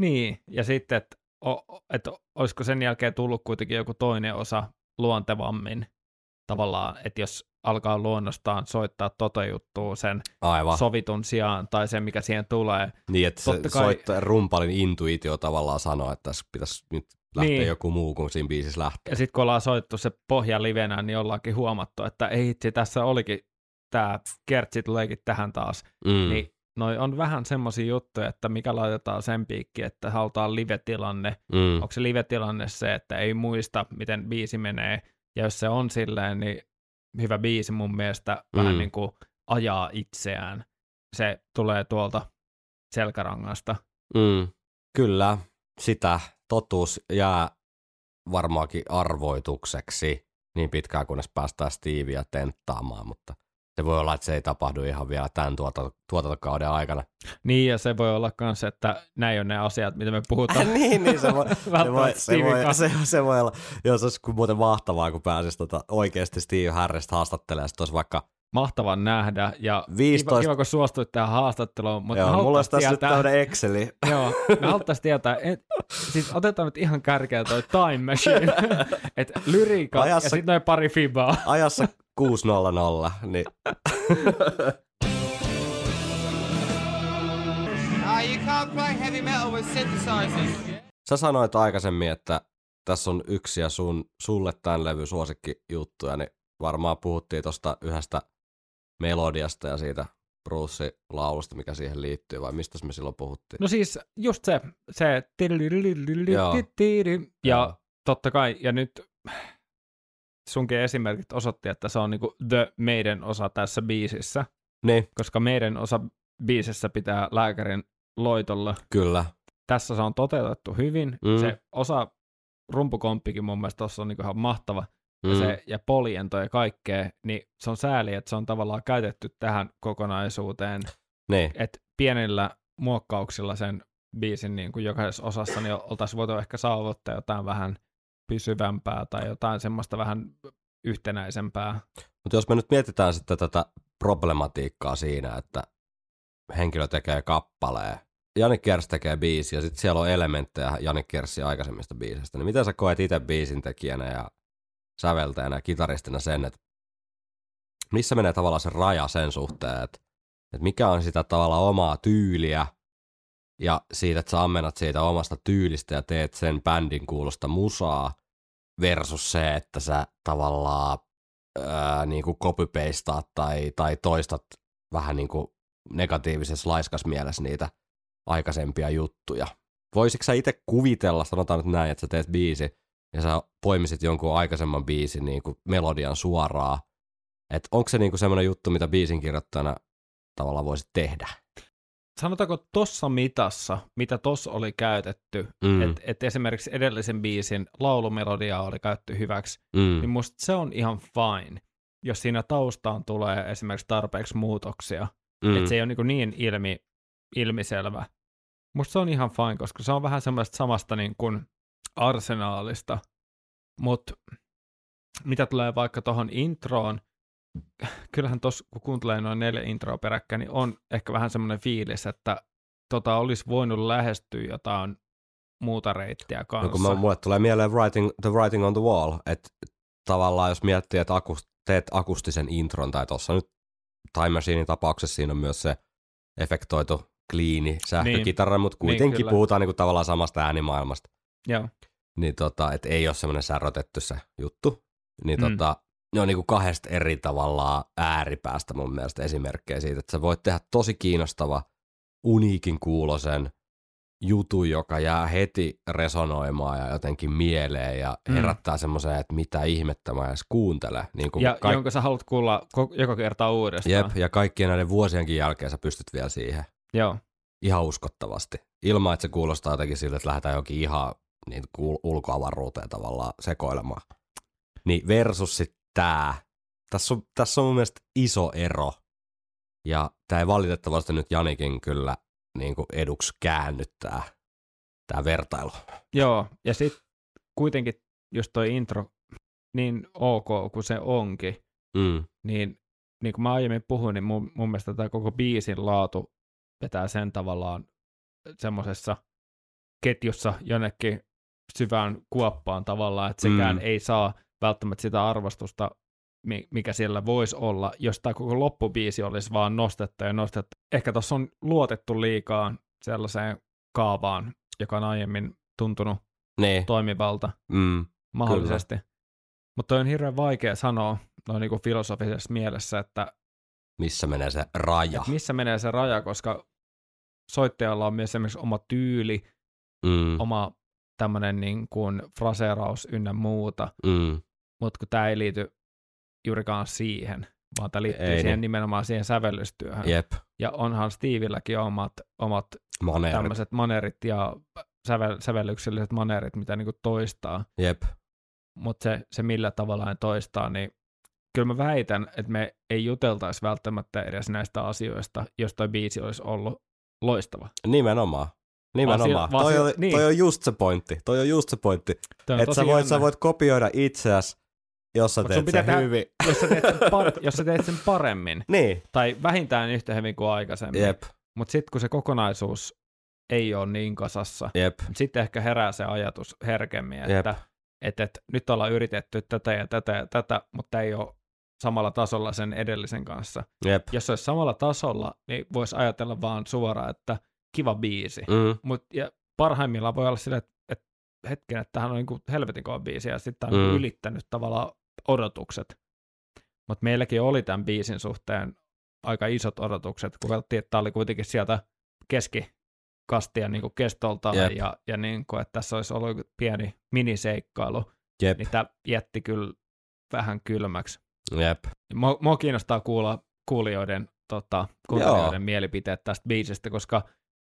Niin, ja sitten, että o- et olisiko sen jälkeen tullut kuitenkin joku toinen osa luontevammin tavallaan, että jos alkaa luonnostaan soittaa tota juttua sen Aivan. sovitun sijaan tai sen, mikä siihen tulee. Niin, että se kai- soittaja rumpalin intuitio tavallaan sanoo, että tässä pitäisi nyt lähteä Niin. joku muu kuin siinä biisissä lähtee. Ja sitten kun ollaan soittu se pohja livenä, niin ollaankin huomattu, että ei itse tässä olikin tämä kertsi tuleekin tähän taas. Mm. Niin noi on vähän semmoisia juttuja, että mikä laitetaan sen piikki, että halutaan live-tilanne. Mm. Onko se live-tilanne se, että ei muista, miten biisi menee, ja jos se on silleen, niin hyvä biisi mun mielestä mm. vähän niin kuin ajaa itseään. Se tulee tuolta selkärangasta. Mm. Kyllä, sitä totuus jää varmaankin arvoitukseksi niin pitkään, kunnes päästään Stevia tenttaamaan, mutta se voi olla, että se ei tapahdu ihan vielä tämän tuotanto- tuotantokauden aikana. Niin, ja se voi olla myös, että näin on ne asiat, mitä me puhutaan. niin, niin se voi, se voi, se voi, se, se voi olla, joo, se olisi ku- muuten mahtavaa, kun pääsisi tota, oikeasti Steve Harrista haastattelemaan, sitten olisi vaikka Mahtavan nähdä, ja 15 kiva, kiva, kun suostuit tähän haastatteluun, mutta Joo, mulla olisi tässä nyt tietää, tämmöinen Exceli. joo, me haluttaisiin tietää, et, siis otetaan nyt ihan kärkeä toi Time Machine, että lyriika ja Ajassa- sitten noin pari fibaa. Ajassa 6.00, niin Ah. Sä sanoit aikaisemmin, että tässä on yksi ja sun, sulle tämän levy suosikkijuttuja, niin varmaan puhuttiin tuosta yhdestä melodiasta ja siitä Bruce laulusta, mikä siihen liittyy, vai mistä me silloin puhuttiin? No siis just se, se ja totta kai, ja nyt sunkin esimerkit osoitti, että se on niinku the meidän osa tässä biisissä, Niin, koska meidän osa biisissä pitää lääkärin loitolla. kyllä. Tässä se on toteutettu hyvin. Mm. Se osa rumpukomppikin mun mielestä tuossa on niinku ihan mahtava. Mm. Ja, se, ja poliento ja kaikkea, niin se on sääli, että se on tavallaan käytetty tähän kokonaisuuteen. Niin, Että pienillä muokkauksilla sen biisin niin kuin jokaisessa osassa niin oltaisiin voitu ehkä saavuttaa jotain vähän pysyvämpää tai jotain semmoista vähän yhtenäisempää. mutta jos me nyt mietitään sitten tätä problematiikkaa siinä, että henkilö tekee kappaleen, Jani Kers tekee biisi ja sitten siellä on elementtejä Jani Kersin aikaisemmista biisistä, niin miten sä koet itse biisin tekijänä ja säveltäjänä ja kitaristina sen, että missä menee tavallaan se raja sen suhteen, että, että mikä on sitä tavallaan omaa tyyliä ja siitä, että sä ammennat siitä omasta tyylistä ja teet sen bändin kuulosta musaa versus se, että sä tavallaan ää, niin kuin copy-pastaat tai, tai toistat vähän niin kuin negatiivisessa laiskas mielessä niitä aikaisempia juttuja. Voisitko sä itse kuvitella, sanotaan nyt näin, että sä teet biisi ja sä poimisit jonkun aikaisemman biisin niin kuin melodian suoraan, että onko se niin kuin semmoinen juttu, mitä biisin kirjoittajana tavallaan voisit tehdä? Sanotaanko tossa mitassa, mitä tossa oli käytetty, Mm, mm. että et esimerkiksi edellisen biisin laulumelodia oli käytetty hyväksi, mm, niin musta se on ihan fine, jos siinä taustaan tulee esimerkiksi tarpeeksi muutoksia. mm, Että se ei ole niin, niin ilmi, ilmiselvä. Musta se on ihan fine, koska se on vähän semmoista samasta niin kuin arsenaalista. Mutta mitä tulee vaikka tuohon introon, kyllähän tuossa kun kuuntelee noin neljä introa peräkkäin, niin on ehkä vähän semmoinen fiilis, että tota olisi voinut lähestyä jotain muuta reittiä No, kanssa. kun mä, mulle tulee mieleen writing, The Writing on the Wall, että tavallaan jos miettii, että akus, teet akustisen intron, tai tuossa nyt Time Machinein tapauksessa siinä on myös se efektoitu kliini sähkökitara, mutta Niin, kuitenkin kyllä. puhutaan niinku tavallaan samasta äänimaailmasta. Joo. Niin tota, että ei ole semmoinen särötetty se juttu. Niin Mm. tota, ne on niinku kahdesta eri tavallaan ääripäästä mun mielestä esimerkkejä siitä, että sä voit tehdä tosi kiinnostava, uniikin kuulosen jutu, joka jää heti resonoimaan ja jotenkin mieleen ja Mm. herättää semmoisen, että mitä ihmettä mä edes kuuntele. Niin kuin Ja kaik- jonka sä haluat kuulla joka kerta uudestaan. Jep, ja kaikkien näiden vuosienkin jälkeen sä pystyt vielä siihen Joo. ihan uskottavasti. Ilman, että se kuulostaa jotenkin siltä, että lähdetään johonkin ihan niin kuin ulkoavaruuteen tavallaan sekoilemaan. Niin versus sitten tää. Tässä on, tässä on mun mielestä iso ero. Ja tämä ei valitettavasti nyt Janikin kyllä niin kuin eduksi käännyttää tämä vertailu. Joo, ja sitten kuitenkin, jos toi intro niin ok kuin se onkin, Mm. niin niin kuin mä aiemmin puhuin, niin mun, mun mielestä tämä koko biisin laatu vetää sen tavallaan semmoisessa ketjussa jonnekin syvään kuoppaan tavallaan, että sekään Mm. ei saa välttämättä sitä arvostusta, mi- mikä siellä voisi olla, jos tämä koko loppubiisi olisi vaan nostettu ja nostettu. Ehkä tuossa on luotettu liikaa sellaiseen kaavaan, joka on aiemmin tuntunut Niin, toimivalta mm. mahdollisesti. Mutta on hirveän vaikea sanoa noin niin kuin filosofisessa mielessä, että, missä menee se raja. missä menee se raja, koska soittajalla on myös esimerkiksi oma tyyli, Mm. oma tämmöinen niin kuin fraseeraus ynnä muuta, Mm. mutta kun tämä ei liity juurikaan siihen, vaan tämä liittyy Ei siihen niin. nimenomaan siihen sävellystyöhön. Jep, Ja onhan Stevilläkin omat, omat maneerit. tämmöiset maneerit ja sävel, sävellykselliset maneerit, mitä niin kuin toistaa. Jep, mutta se, se millä tavalla ne toistaa, niin kyllä mä väitän, että me ei juteltaisi välttämättä edes näistä asioista, jos toi biisi olisi ollut loistava. nimenomaan. Nimenomaan. Vaan toi, si- oli, niin. toi on just se pointti. Toi on just se pointti. Toi on Että sä voit, jännä. sä voit kopioida itseäsi, jos sä Mut sun teet pitää sen tehdä- hyvin. jos, sä teet sen par- jos sä teet sen paremmin, Niin, tai vähintään yhtä hyvin kuin aikaisemmin, jep, mutta sitten kun se kokonaisuus ei ole niin kasassa, jep, sitten ehkä herää se ajatus herkemmin, Jep. että et, et, nyt ollaan yritetty tätä ja tätä ja tätä, mutta ei ole samalla tasolla sen edellisen kanssa. jep. jos se olisi samalla tasolla, niin voisi ajatella vaan suoraan, että kiva biisi. Mm. Mut, ja parhaimmillaan voi olla sille, että, että hetken, että tämähän on niin kuin helvetin kova biisi, ja sitten tämä on Mm. mm. ylittänyt tavallaan odotukset. Mutta meilläkin oli tämän biisin suhteen aika isot odotukset, kun katsottiin, että tämä oli kuitenkin sieltä keskikastia niin kuin kestolta, Jep. ja, ja niin kuin, että tässä olisi ollut pieni miniseikkailu, jep, niin tämä jätti kyllä vähän kylmäksi. jep. Mua, mua kiinnostaa kuulla kuulijoiden, tota, kuuntelijoiden mielipiteet tästä biisistä, koska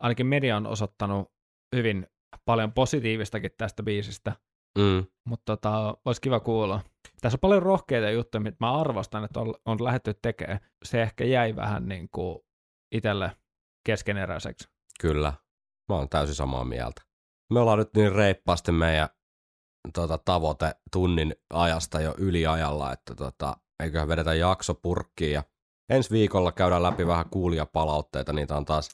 ainakin media on osoittanut hyvin paljon positiivistakin tästä biisistä, Mm, mutta tota, olisi kiva kuulla. Tässä on paljon rohkeita juttuja, mitä mä arvostan, että on, on lähdetty tekemään. Se ehkä jäi vähän niin kuin itselle keskeneräiseksi. kyllä. Mä oon täysin samaa mieltä. Me ollaan nyt niin reippaasti meidän tota, tavoite tunnin ajasta jo yliajalla, että tota, eiköhän vedetä jakso purkkiin ja ensi viikolla käydään läpi vähän kuulijapalautteita. Niitä on taas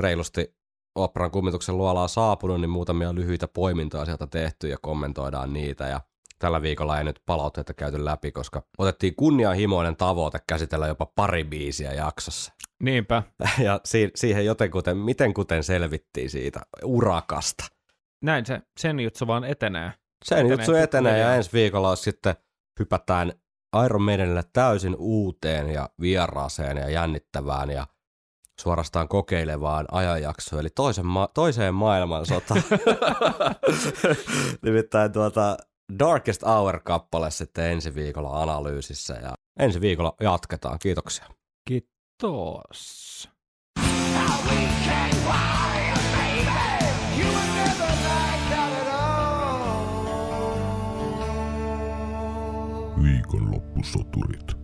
reilusti Operan kummituksen luolaa saapunut, niin muutamia lyhyitä poimintoja sieltä tehty ja kommentoidaan niitä. Ja tällä viikolla ei nyt palautteita käyty läpi, koska otettiin kunnianhimoinen tavoite käsitellä jopa pari biisiä jaksossa. Niinpä. Ja si- siihen jotenkuten, miten kuten selvittiin siitä urakasta. Näin se, sen juttu vaan etenee. Sen Etenee juttu etenee ja ensi viikolla sitten hypätään Iron Maidenille täysin uuteen ja vieraaseen ja jännittävään ja suorastaan kokeilevaan ajanjaksoon, eli toisen ma- toiseen maailmansotaan. Nimittäin tuota Darkest Hour-kappale sitten ensi viikolla analyysissä ja ensi viikolla jatketaan. Kiitoksia. Kiitos. Viikonloppusoturit.